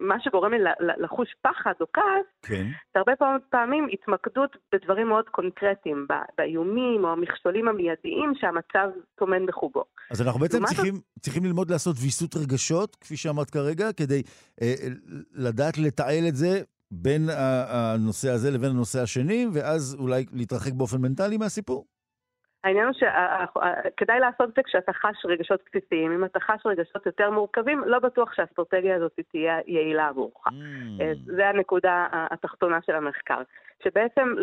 מה שגורם לי לחוש פחד או כעס, כן. זה הרבה פעמים התמקדות בדברים מאוד קונקרטיים, באיומים או המכשולים המיידיים שהמצב טומן בחובו. אז אנחנו בעצם צריכים. צריכים ללמוד לעשות ויסות רגשות, כפי שאמרת כרגע, כדי אה, לדעת לתעל את זה בין הנושא הזה לבין הנושא השני, ואז אולי להתרחק באופן מנטלי מהסיפור? העניין הוא שכדאי לעשות את זה כשאתה חש רגשות בסיסיים. אם אתה חש רגשות יותר מורכבים, לא בטוח שהאסטרטגיה הזאת תהיה יעילה עבורך. Mm. אה, זה הנקודה התחתונה של המחקר. שבעצם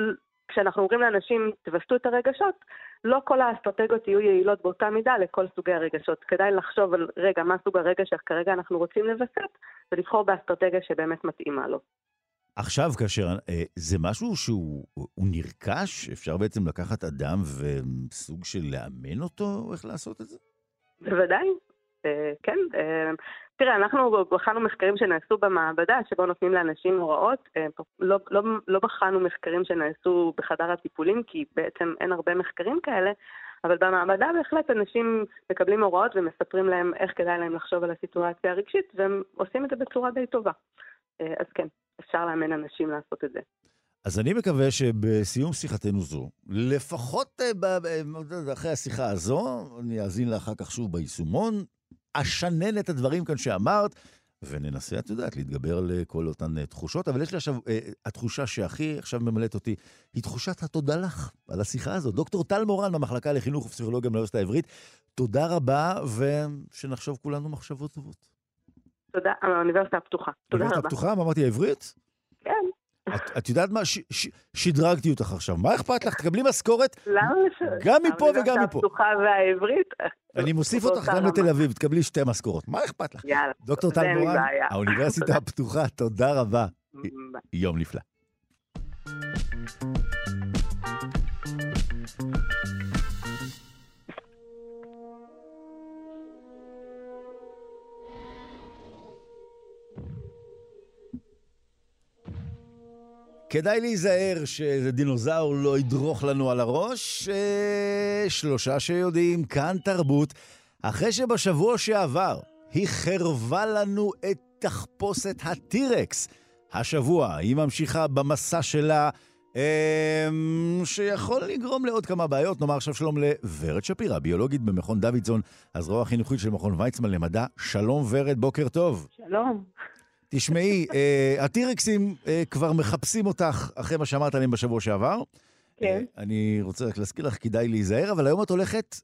כשאנחנו אומרים לאנשים, תווסתו את הרגשות, לא כל האסטרטגיות יהיו יעילות באותה מידה לכל סוגי הרגשות. כדאי לחשוב על, רגע, מה סוג הרגש שכרגע אנחנו רוצים לווסת, ולבחור באסטרטגיה שבאמת מתאימה לו. עכשיו, כאשר אה, זה משהו שהוא נרכש, אפשר בעצם לקחת אדם וסוג של לאמן אותו איך לעשות את זה? בוודאי, אה, כן. אה, תראה, אנחנו בחנו מחקרים שנעשו במעבדה, שבו נותנים לאנשים הוראות. לא, לא, לא בחנו מחקרים שנעשו בחדר הטיפולים, כי בעצם אין הרבה מחקרים כאלה, אבל במעבדה בהחלט אנשים מקבלים הוראות ומספרים להם איך כדאי להם לחשוב על הסיטואציה הרגשית, והם עושים את זה בצורה די טובה. אז כן, אפשר לאמן אנשים לעשות את זה. אז אני מקווה שבסיום שיחתנו זו, לפחות אה, אחרי השיחה הזו, אני אאזין לה אחר כך שוב ביישומון, אשנן את הדברים כאן שאמרת, וננסה, את יודעת, להתגבר על כל אותן אה, תחושות. אבל יש לי עכשיו, התחושה שהכי עכשיו ממלאת אותי, היא תחושת התודה לך על השיחה הזו. דוקטור טל מורן במחלקה לחינוך ופסיכולוגיה באוניברסיטה העברית, תודה רבה, ושנחשוב כולנו מחשבות טובות. תודה, האוניברסיטה הפתוחה. תודה רבה. האוניברסיטה הפתוחה? מה אמרתי, העברית? כן. את, את יודעת מה? ש, ש, שדרגתי אותך עכשיו. מה אכפת לך? תקבלי משכורת גם מפה וגם מפה. האוניברסיטה הפתוחה והעברית. אני מוסיף אותך גם לתל אביב, תקבלי שתי משכורות. מה אכפת לך? יאללה. דוקטור טל מורן, האוניברסיטה הפתוחה, תודה רבה. יום נפלא. כדאי להיזהר שאיזה דינוזאור לא ידרוך לנו על הראש. אה, שלושה שיודעים, כאן תרבות. אחרי שבשבוע שעבר היא חרבה לנו את תחפושת הטירקס. השבוע היא ממשיכה במסע שלה, אה, שיכול לגרום לעוד כמה בעיות. נאמר עכשיו שלום לוורד שפירא, ביולוגית במכון דוידסון, הזרוע החינוכית של מכון ויצמן למדע. שלום ורד, בוקר טוב. שלום. תשמעי, אה, הטירקסים אה, כבר מחפשים אותך אחרי מה שאמרת עליהם בשבוע שעבר. כן. אה, אני רוצה רק להזכיר לך, כדאי להיזהר, אבל היום את הולכת,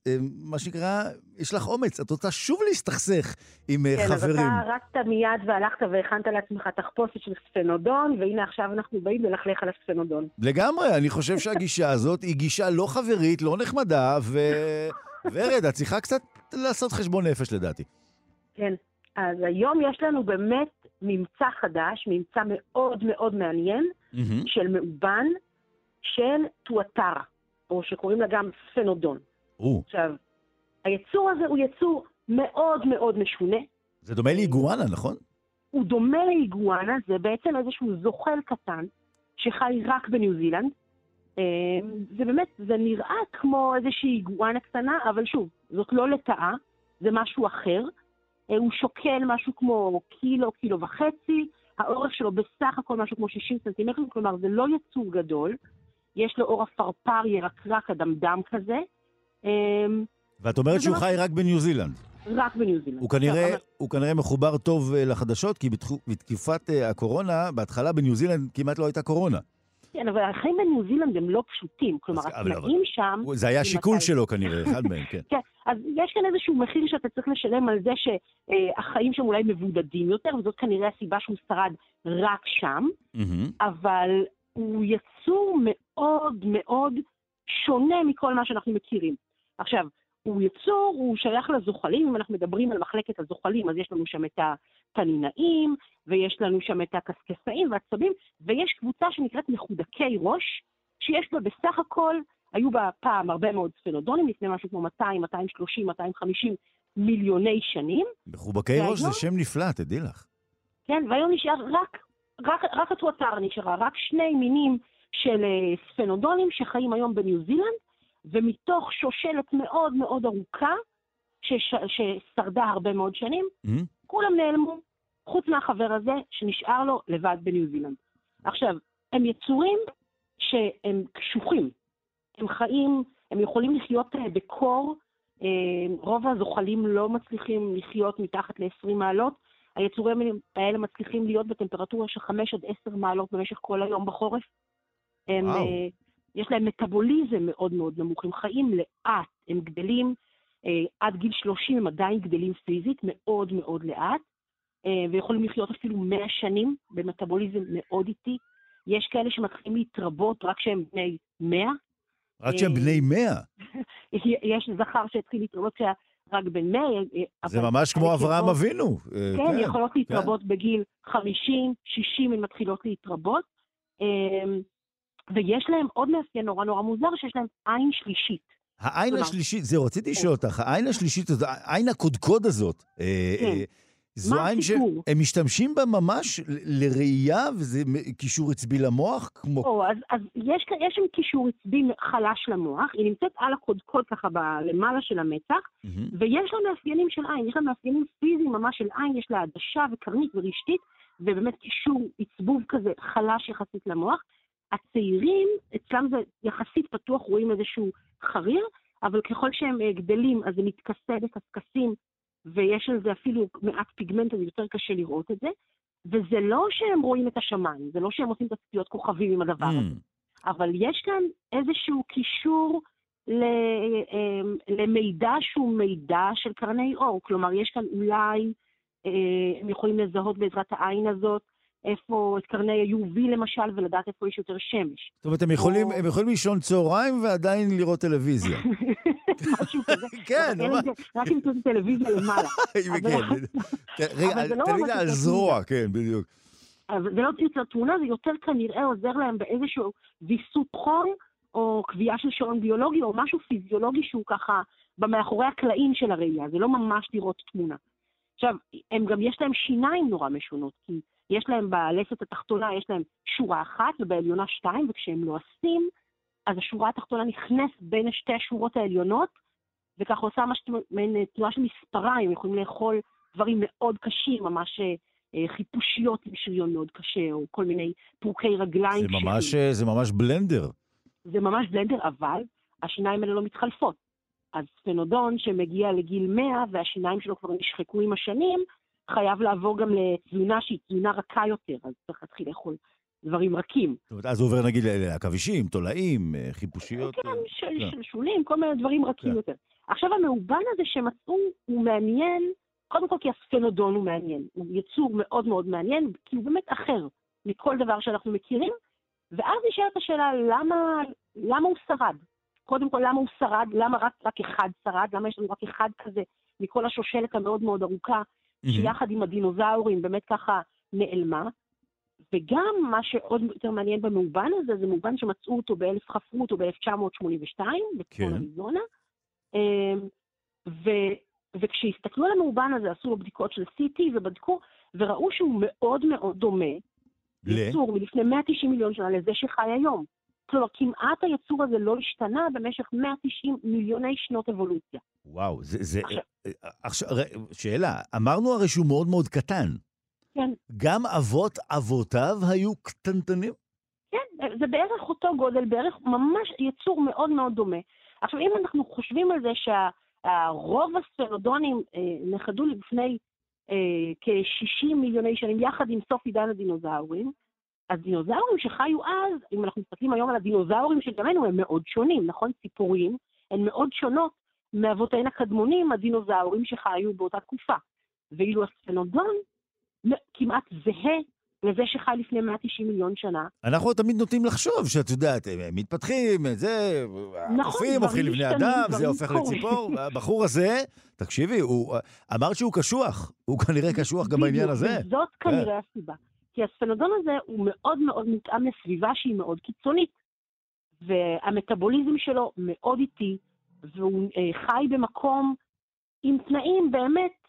מה שנקרא, יש לך אומץ, את רוצה שוב להסתכסך עם כן, חברים. כן, אז אתה רצת מיד והלכת והכנת לעצמך תחפושת של ספנודון, והנה עכשיו אנחנו באים ללכלך על הספנודון. לגמרי, אני חושב שהגישה הזאת היא גישה לא חברית, לא נחמדה, ו... ורד, את צריכה קצת לעשות חשבון נפש לדעתי. כן. אז היום יש לנו באמת ממצא חדש, ממצא מאוד מאוד מעניין, מהמם. של מאובן של טואטרה, או שקוראים לה גם ספנודון. או, עכשיו, היצור הזה הוא יצור מאוד מאוד משונה. זה דומה לאיגואנה, נכון? הוא דומה לאיגואנה, זה בעצם איזשהו זוחל קטן שחי רק בניו זילנד. אה, זה באמת, זה נראה כמו איזושהי איגואנה קטנה, אבל שוב, זאת לא לטאה, זה משהו אחר. אה, הוא שוקל משהו כמו קילו, קילו וחצי, האורך שלו בסך הכל משהו כמו 60 סנטימטרים, כלומר זה לא יצור גדול, יש לו אור עפרפר ירקרק אדמדם כזה, אה, ואת אומרת שהוא חי רק בניו זילנד. רק בניו זילנד. הוא כנראה, עכשיו, הוא כנראה מחובר טוב אה, לחדשות, כי בתקופת אה, הקורונה, בהתחלה בניו זילנד כמעט לא הייתה קורונה. כן, אבל החיים בניו זילנד הם לא פשוטים, כלומר, התנאים שם... זה היה שיקול שלו כנראה, אחד מהם, כן. כן, אז יש כאן איזשהו מחיר שאתה צריך לשלם על זה שהחיים שם אולי מבודדים יותר, וזאת כנראה הסיבה שהוא שרד רק שם. אבל הוא יצור מאוד מאוד שונה מכל מה שאנחנו מכירים. עכשיו, הוא יצור, הוא שייך לזוחלים, אם אנחנו מדברים על מחלקת הזוחלים, אז יש לנו שם את התנינאים, ויש לנו שם את הקשקשאים והעצבים, ויש קבוצה שנקראת מחודקי ראש, שיש בה בסך הכל, היו בה פעם הרבה מאוד ספנודונים, לפני משהו כמו 200, 230, 250 מיליוני שנים, מחובקי ראש זה שם נפלא, תדעי לך. כן, והיום נשאר רק, רק, רק הטואטרה נשארה, רק שני מינים של אה, ספנודונים שחיים היום בניו זילנד, ומתוך שושלת מאוד מאוד ארוכה, שש, ששרדה הרבה מאוד שנים, מהמם. כולם נעלמו, חוץ מהחבר הזה שנשאר לו לבד בניו זילנד. עכשיו, הם יצורים שהם קשוחים. הם חיים, הם יכולים לחיות אה, בקור, אה, רוב הזוחלים לא מצליחים לחיות מתחת ל-20 מעלות. היצורים האלה מצליחים להיות בטמפרטורה של 5 עד 10 מעלות במשך כל היום בחורף. הם, וואו. אה, יש להם מטאבוליזם מאוד מאוד נמוך, הם חיים לאט, הם גדלים עד גיל 30, הם עדיין גדלים פיזית מאוד מאוד לאט, ויכולים לחיות אפילו 100 שנים במטאבוליזם מאוד איטי. יש כאלה שמתחילים להתרבות רק כשהם בני 100. רק שהם בני מאה. יש זכר שהתחיל להתרבות כשהיה רק בן 100. אה, זה ממש כמו אברהם אבינו. אה, כן, יכולות להתרבות בגיל 50, 60, הן מתחילות להתרבות. אמ, ויש להם עוד מאפיין נורא נורא מוזר, שיש להם עין שלישית. העין השלישית, זהו, רציתי לשאול אותך, העין השלישית העין הקודקוד הזאת, זו הסיפור? שהם משתמשים בה ממש לראייה, וזה קישור עצבי למוח, כמו... או, אז, אז יש, יש שם קישור עצבי חלש למוח, היא נמצאת על הקודקוד ככה ב- למעלה של המצח, מהמם. ויש לה מאפיינים של עין, יש לה מאפיינים פיזיים ממש של עין, יש לה עדשה וקרנית ורשתית, ובאמת קישור עצבוב כזה חלש יחסית למוח. הצעירים, אצלם זה יחסית פתוח, רואים איזשהו חריר, אבל ככל שהם אה, גדלים אז זה מתכסה בקשקשים, ויש על זה אפילו מעט פיגמנט, אז יותר קשה לראות את זה. וזה לא שהם רואים את השמיים, זה לא שהם עושים תצפיות כוכבים עם הדבר הזה. מהמם. אבל יש כאן איזשהו קישור ל, אמ, למידע שהוא מידע של קרני אור. כלומר, יש כאן אולי, אה, הם יכולים לזהות בעזרת העין הזאת, איפה את קרני ה-UV למשל, ולדעת איפה יש יותר שמש. זאת אומרת, הם יכולים- או- הם יכולים לישון צהריים ועדיין לראות טלוויזיה. משהו כזה. כן, רק תעשו טלוויזיה למעלה. כן, כן, רגע, זה לא על זרוע, כן, בדיוק. זה לא יוצר תמונה, זה יותר כנראה עוזר להם באיזשהו ויסות חום, או קביעה של שעון ביולוגי, או משהו פיזיולוגי שהוא ככה במאחורי הקלעים של הראייה, זה לא ממש לראות תמונה. עכשיו, הם גם יש להם שיניים נורא משונות, כי יש להם בלסת התחתונה, יש להם שורה אחת ובעליונה שתיים, וכשהם לועסים, אז השורה התחתונה נכנסת בין שתי השורות העליונות, וככה עושה ממש מעין תנועה של מספריים, יכולים לאכול דברים מאוד קשים, ממש אה, אה, חיפושיות עם שריון מאוד קשה, או כל מיני פורקי רגליים זה. ממש, אה, זה ממש בלנדר. זה ממש בלנדר, אבל השיניים האלה לא מתחלפות. אז ספנודון שמגיע לגיל 100 והשיניים שלו כבר נשחקו עם השנים, חייב לעבור גם לתזונה שהיא תזונה רכה יותר, אז צריך להתחיל לאכול דברים רכים. זאת אומרת, אז הוא עובר נגיד לעכבישים, תולעים, אה, חיפושיות. כן, אה, של-. שלשולים, כל מיני דברים רכים כן. יותר. עכשיו, המאובן הזה שמצאו הוא מעניין, קודם כל כי הספנודון הוא מעניין. הוא יצור מאוד מאוד מעניין, כי הוא באמת אחר מכל דבר שאנחנו מכירים, ואז נשאלת השאלה, למה, למה הוא שרד? קודם כל, למה הוא שרד? למה רק, רק אחד שרד? למה יש לנו רק אחד כזה מכל השושלת המאוד מאוד ארוכה. שיחד עם הדינוזאורים באמת ככה נעלמה? וגם מה שעוד יותר מעניין במאובן הזה, זה מאובן שמצאו אותו באלף, חפרו אותו ב-1982, בצפון כן. אריזונה. אמ, ו, וכשהסתכלו על המאובן הזה, עשו לו בדיקות של CT ובדקו, וראו שהוא מאוד מאוד דומה, יצור מלפני 190 מיליון שנה לזה שחי היום. כלומר, כמעט היצור הזה לא השתנה במשך 190 מיליוני שנות אבולוציה. וואו, זה... זה עכשיו, עכשיו, שאלה, אמרנו הרי שהוא מאוד מאוד קטן. כן. גם אבות אבותיו היו קטנטנים? כן, זה בערך אותו גודל, בערך ממש יצור מאוד מאוד דומה. עכשיו, אם אנחנו חושבים על זה שהרוב הספנודונים אה, נכחדו לפני אה, כ-60 מיליוני שנים, יחד עם סוף עידן הדינוזאורים, אז דינוזאורים שחיו אז, אם אנחנו מסתכלים היום על הדינוזאורים של ימינו, הם מאוד שונים, נכון? ציפורים הן מאוד שונות מאבותיהן הקדמונים, הדינוזאורים שחיו באותה תקופה. ואילו הספנודון כמעט זהה לזה שחי לפני 190 מיליון שנה. אנחנו תמיד נוטים לחשוב שאת יודעת, הם מתפתחים, זה, הקופים הופכים לבני אדם, זה הופך לציפור. הבחור הזה, תקשיבי, הוא אמר שהוא קשוח, הוא כנראה קשוח גם בעניין הזה. וזאת כנראה הסיבה. כי הספנודון הזה הוא מאוד מאוד מותאם לסביבה שהיא מאוד קיצונית. והמטאבוליזם שלו מאוד איטי, והוא אה, חי במקום עם תנאים באמת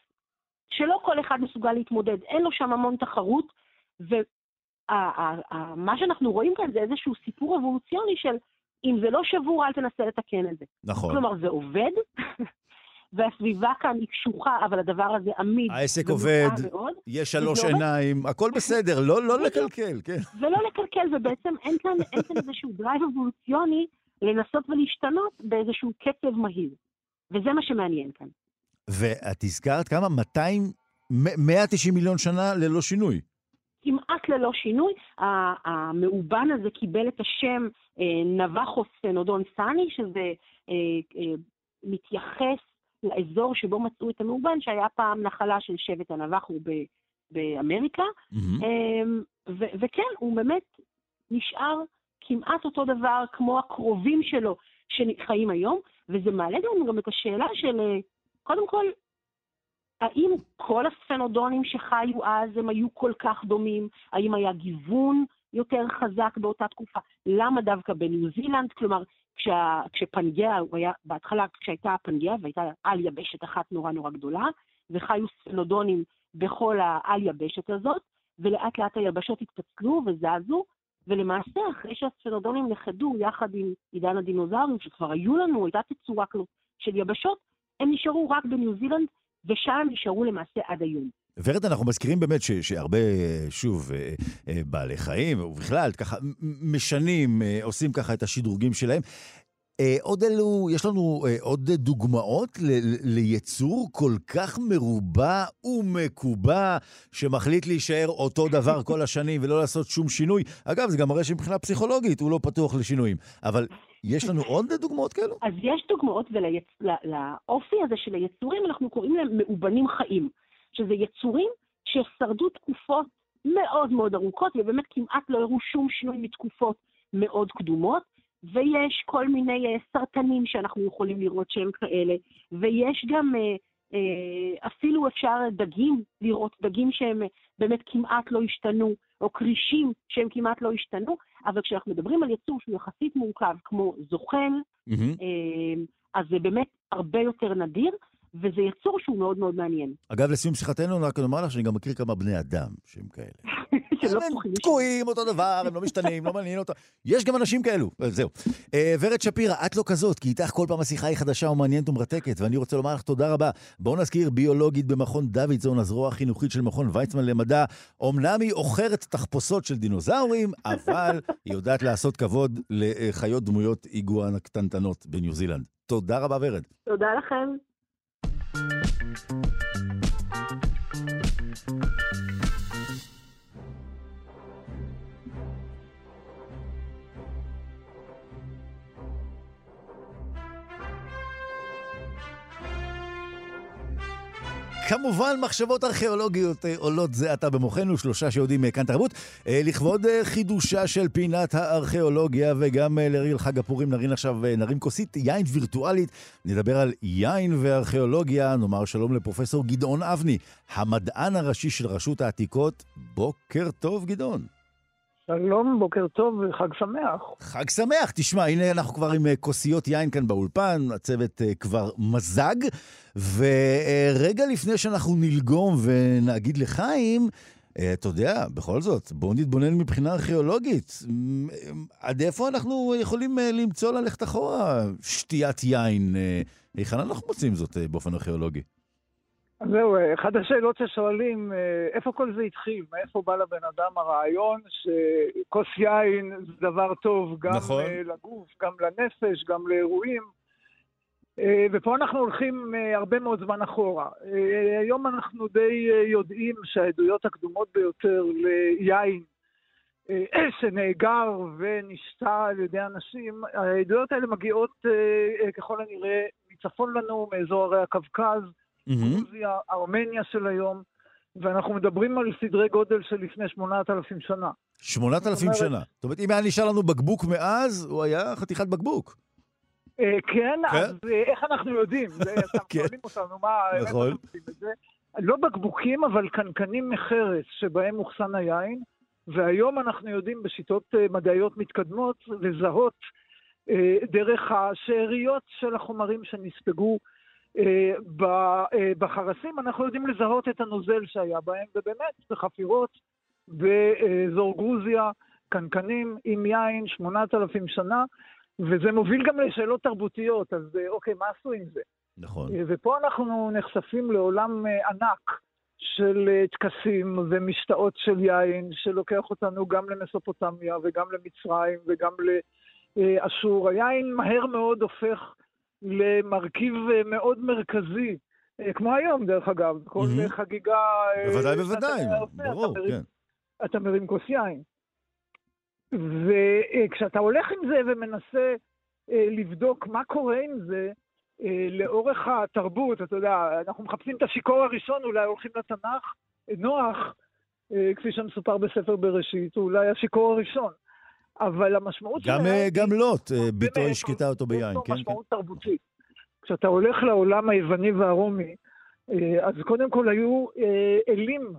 שלא כל אחד מסוגל להתמודד. אין לו שם המון תחרות, ומה שאנחנו רואים כאן זה איזשהו סיפור אבולוציוני של אם זה לא שבור, אל תנסה לתקן את זה. נכון. כלומר, זה עובד, והסביבה כאן היא קשוחה, אבל הדבר הזה עמיד. העסק עובד, מאוד, יש שלוש עיניים. הכל בסדר, לא, לא לקלקל, כן. ולא לקלקל, ובעצם אין כאן, אין כאן איזשהו drive אבולוציוני לנסות ולהשתנות באיזשהו קצב מהיר. וזה מה שמעניין כאן. ואת הזכרת כמה? 200, 190 מיליון שנה ללא שינוי. כמעט ללא שינוי. המאובן הזה קיבל את השם אה, נבחוס סנודון סאני, שזה אה, אה, מתייחס לאזור שבו מצאו את המאובן, שהיה פעם נחלה של שבט הנבחו באמריקה. Mm-hmm. וכן, הוא באמת נשאר כמעט אותו דבר כמו הקרובים שלו שחיים היום, וזה מעלה לנו גם את השאלה של, קודם כל, האם כל הספנודונים שחיו אז הם היו כל כך דומים? האם היה גיוון יותר חזק באותה תקופה? למה דווקא בניו זילנד? כלומר, כשה, כשפנגיה, הוא היה, בהתחלה כשהייתה הפנגיה והייתה על יבשת אחת נורא נורא גדולה, וחיו ספנודונים בכל העל יבשת הזאת, ולאט לאט היבשות התפצלו וזזו, ולמעשה אחרי שהספנודונים נכחדו יחד עם עידן הדינוזאורים, שכבר היו לנו, הייתה תצורה כזאת של יבשות, הם נשארו רק בניו זילנד ושם נשארו למעשה עד היום. ורד, אנחנו מזכירים באמת ש, שהרבה, שוב, אה, אה, בעלי חיים, ובכלל, ככה, משנים, אה, עושים ככה את השדרוגים שלהם. עוד אלו, יש לנו עוד דוגמאות ליצור כל כך מרובע ומקובע, שמחליט להישאר אותו דבר כל השנים ולא לעשות שום שינוי. אגב, זה גם מראה שמבחינה פסיכולוגית הוא לא פתוח לשינויים. אבל יש לנו עוד דוגמאות כאלו? אז יש דוגמאות, ולאופי הזה של היצורים אנחנו קוראים להם מאובנים חיים, שזה יצורים ששרדו תקופות מאוד מאוד ארוכות, ובאמת כמעט לא הראו שום שינוי מתקופות מאוד קדומות, ויש כל מיני uh, סרטנים שאנחנו יכולים לראות שהם כאלה, ויש גם uh, uh, אפילו אפשר דגים, לראות דגים שהם באמת כמעט לא השתנו, או כרישים שהם כמעט לא השתנו, אבל כשאנחנו מדברים על יצור שהוא יחסית מורכב, כמו זוחל, mm-hmm. אז זה באמת הרבה יותר נדיר, וזה יצור שהוא מאוד מאוד מעניין. אגב, לסיום שיחתנו, רק נאמר לך שאני גם מכיר כמה בני אדם שהם כאלה. הם תקועים אותו דבר, הם לא משתנים, לא מעניין אותו. יש גם אנשים כאלו, זהו. אה, ורד שפירא, את לא כזאת, כי איתך כל פעם השיחה היא חדשה ומעניינת ומרתקת, ואני רוצה לומר לך תודה רבה. בואו נזכיר, ביולוגית במכון דוידסון, הזרוע החינוכית של מכון ויצמן למדע. אמנם היא עוכרת תחפושות של דינוזאורים, אבל היא יודעת לעשות כבוד לחיות דמויות איגואן הקטנטנות בניו זילנד. תודה רבה, ורד. תודה לכם. כמובן, מחשבות ארכיאולוגיות אה, עולות זה עתה במוחנו, שלושה שיודעים אה, כאן תרבות. אה, לכבוד חידושה של פינת הארכיאולוגיה, וגם לרגל חג הפורים נרים עכשיו, נרים כוסית יין וירטואלית. נדבר על יין וארכיאולוגיה. נאמר שלום לפרופסור גדעון אבני, המדען הראשי של רשות העתיקות. בוקר טוב, גדעון. שלום, בוקר טוב וחג שמח. חג שמח. תשמע, הנה אנחנו כבר עם אה, כוסיות יין כאן באולפן, הצוות אה, כבר מזג, ורגע לפני שאנחנו נלגום ונגיד לחיים, אה, אתה יודע, בכל זאת, בואו נתבונן מבחינה ארכיאולוגית. עד איפה אנחנו יכולים למצוא ללכת אחורה שתיית יין? היכן אנחנו מוצאים זאת באופן ארכיאולוגי? זהו, אחת השאלות ששואלים, אה, איפה כל זה התחיל? מאיפה בא לבן אדם הרעיון שכוס יין זה דבר טוב גם נכון. אה, לגוף, גם לנפש, גם לאירועים? אה, ופה אנחנו הולכים הרבה מאוד זמן אחורה. היום אנחנו די יודעים שהעדויות הקדומות ביותר ליין שנאגר ונשתה על ידי אנשים, העדויות האלה מגיעות ככל הנראה מצפון לנו, מאזור הרי הקווקז, גרוזיה, ארמניה של היום, ואנחנו מדברים על סדרי גודל של לפני 8,000 שנה. 8,000 שנה. זאת אומרת, אם היה נשאר לנו בקבוק מאז, הוא היה חתיכת בקבוק. אה, כן, כן, אז אה, איך אנחנו יודעים? זה, כן. שואלים אותנו, מה... נכון. לא בקבוקים, אבל קנקנים מחרס שבהם אוחסן היין, והיום אנחנו יודעים בשיטות אה, מדעיות מתקדמות לזהות דרך השאריות של החומרים שנספגו אה, אה, בחרסים אנחנו יודעים לזהות את הנוזל שהיה בהם, ובאמת בחפירות באזור גרוזיה, קנקנים עם יין, 8,000 שנה, וזה מוביל גם לשאלות תרבותיות, אז אה, אוקיי, מה עשו עם זה? נכון. ופה אנחנו נחשפים לעולם ענק של טקסים ומשתאות של יין, שלוקח אותנו גם למסופוטמיה וגם למצרים וגם לאשור. היין מהר מאוד הופך למרכיב אה, מאוד מרכזי, אה, כמו היום דרך אגב, כל mm-hmm. חגיגה... אה, בוודאי, בוודאי, ברור, אתה כן. אתה מרים כוס יין. וכשאתה הולך עם זה ומנסה לבדוק מה קורה עם זה, לאורך התרבות, אתה יודע, אנחנו מחפשים את השיכור הראשון, אולי הולכים לתנ"ך, נוח, כפי שמסופר בספר בראשית, הוא אולי השיכור הראשון. אבל המשמעות גם, של... אה, גם לוט, אה, ביתו השקטה אותו ביין, כן? יש משמעות כן. תרבותית. כשאתה הולך לעולם היווני והרומי, אה, אז קודם כל היו אלים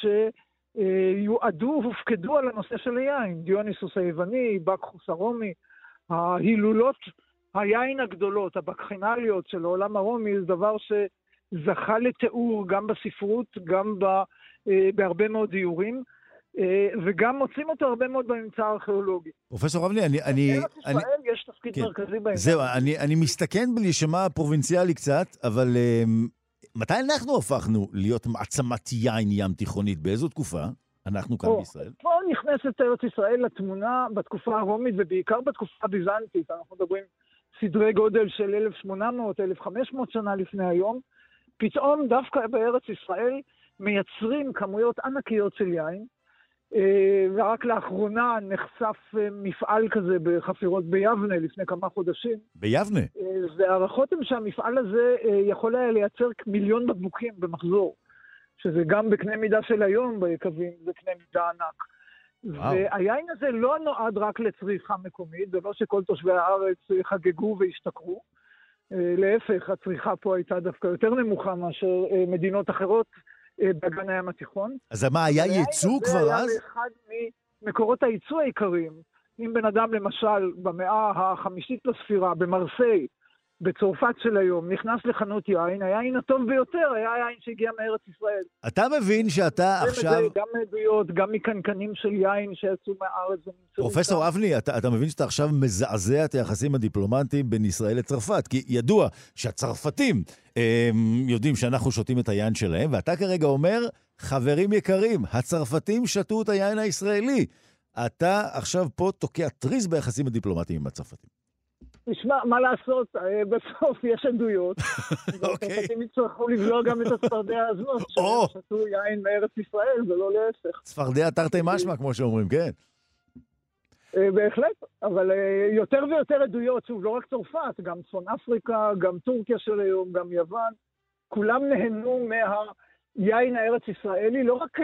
שיועדו, הופקדו על הנושא של היין. דיוניסוס היווני, בקחוס הרומי, ההילולות, היין הגדולות, הבקחינליות של העולם הרומי, זה דבר שזכה לתיאור גם בספרות, גם בהרבה מאוד איורים. אה, וגם מוצאים אותו הרבה מאוד בממצא הארכיאולוגי. פרופסור אבני, אני... אני בארץ ישראל אני... יש תפקיד כן. מרכזי בעניין. זהו, אני, אני מסתכן בלהישמע פרובינציאלי קצת, אבל um, מתי אנחנו הפכנו להיות מעצמת יין ים תיכונית? באיזו תקופה? אנחנו כאן או, בישראל. פה נכנסת ארץ ישראל לתמונה בתקופה הרומית, ובעיקר בתקופה הביזנטית. אנחנו מדברים סדרי גודל של 1,800, 1,500 שנה לפני היום. פתאום דווקא בארץ ישראל מייצרים כמויות ענקיות של יין. אה, ורק לאחרונה נחשף אה, מפעל כזה בחפירות ביבנה לפני כמה חודשים. ביבנה? אה, והערכות הן שהמפעל הזה יכול היה לייצר מיליון בקבוקים במחזור, שזה גם בקנה מידה של היום ביקבים, זה קנה מידה ענק. וואו. והיין הזה לא נועד רק לצריכה מקומית, זה לא שכל תושבי הארץ חגגו והשתכרו. להפך, הצריכה פה הייתה דווקא יותר נמוכה מאשר מדינות אחרות באגן הים התיכון. אז מה, היה ייצוא כבר אז? זה היה אחד ממקורות הייצוא העיקריים. אם בן אדם, למשל, במאה החמישית לספירה, במרסיי, בצרפת של היום, נכנס לחנות יין, היין הטוב ביותר היה היין שהגיע מארץ ישראל. אתה מבין שאתה עכשיו... גם מעדויות, גם מקנקנים של יין שיצאו מהארץ ונמצאו... פרופסור אבני, אתה, אתה מבין שאתה עכשיו מזעזע את היחסים הדיפלומטיים בין ישראל לצרפת, כי ידוע שהצרפתים הם, יודעים שאנחנו שותים את היין שלהם, ואתה כרגע אומר, חברים יקרים, הצרפתים שתו את היין הישראלי. אתה עכשיו פה תוקע טריז ביחסים הדיפלומטיים עם הצרפתים. תשמע, מה לעשות, אה, בסוף יש עדויות. אוקיי. והצרפתים יצטרכו לבלוע גם את הצפרדע הזאת, שהם שתו יין מארץ ישראל, ולא להפך. צפרדע תרתי משמע, כמו שאומרים, כן. אה, בהחלט, אבל אה, יותר ויותר עדויות, שוב, לא רק צרפת, גם צפון אפריקה, גם טורקיה של היום, גם יוון. כולם נהנו מהיין הארץ-ישראלי, לא רק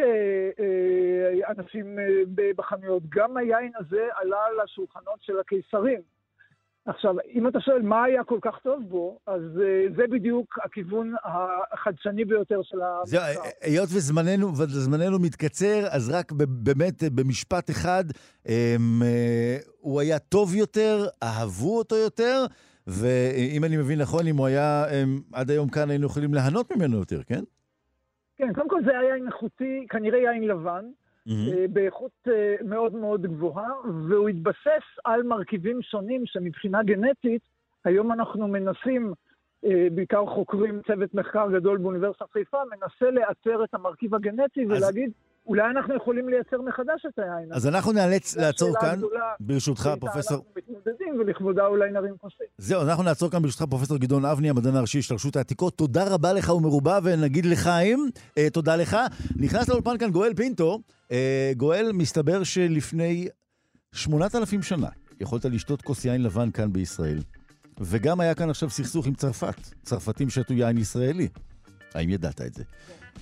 אנשים בחנויות, גם היין הזה עלה לשולחנות של הקיסרים. עכשיו, אם אתה שואל מה היה כל כך טוב בו, אז uh, זה בדיוק הכיוון החדשני ביותר של המחקר. זהו, היות וזמננו, וזמננו מתקצר, אז רק באמת במשפט אחד, um, uh, הוא היה טוב יותר, אהבו אותו יותר, ואם אני מבין נכון, אם הוא היה um, עד היום כאן, היינו יכולים ליהנות ממנו יותר, כן? כן, קודם כל זה היה יין איכותי, כנראה יין לבן. Mm-hmm. באיכות אה, מאוד מאוד גבוהה, והוא התבסס על מרכיבים שונים שמבחינה גנטית, היום אנחנו מנסים, אה, בעיקר חוקרים צוות מחקר גדול באוניברסיטת חיפה, מנסה לאתר את המרכיב הגנטי אז... ולהגיד, אולי אנחנו יכולים לייצר מחדש את היין. אז אנחנו נאלץ לעצור כאן, ברשותך, פרופסור... אנחנו מתמודדים, ולכבודה אולי נרים כוסים. זהו, אנחנו נעצור כאן ברשותך, פרופסור גדעון אבני, המדען הראשי של רשות העתיקות. תודה רבה לך ומרובה, ונגיד לחיים, אה, תודה לך. נכנס לאולפן כאן גואל פינטו. אה, גואל, מסתבר שלפני 8,000 שנה יכולת לשתות כוס יין לבן כאן בישראל. וגם היה כאן עכשיו סכסוך עם צרפת. צרפתים שתו יין ישראלי. האם ידעת את זה?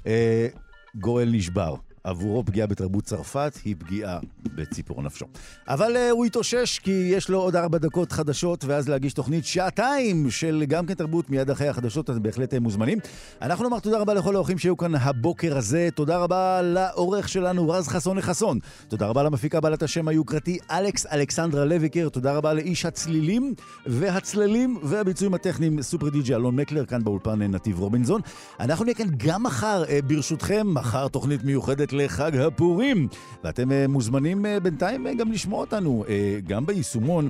אה, גואל נשבר. עבורו פגיעה בתרבות צרפת היא פגיעה בציפור נפשו. אבל uh, הוא התאושש כי יש לו עוד ארבע דקות חדשות, ואז להגיש תוכנית שעתיים של גם כן תרבות מיד אחרי החדשות, אז בהחלט הם מוזמנים. אנחנו נאמר תודה רבה לכל האורחים שהיו כאן הבוקר הזה. תודה רבה לעורך שלנו, רז חסון לחסון. תודה רבה למפיקה בעלת השם היוקרתי, אלכס אלכסנדרה לויקר. תודה רבה לאיש הצלילים והצללים והביצועים הטכניים, סופר די.ג'י אלון מקלר, כאן באולפן נתיב רובינזון. אנחנו נהיה כאן גם מחר, אה, ברשותכם, מחר תוכנית מיוחדת לחג הפורים. ואתם אה, מוזמנים אה, בינתיים אה, גם לשמוע אותנו, גם ביישומון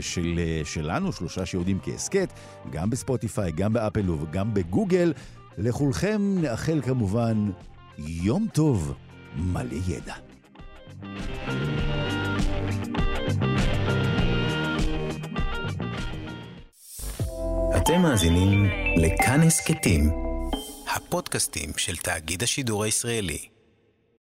של, שלנו, שלושה שיודעים כהסכת, גם בספוטיפיי, גם באפל וגם בגוגל. לכולכם נאחל כמובן יום טוב מלא ידע. אתם מאזינים לכאן הסכתים, הפודקאסטים של תאגיד השידור הישראלי.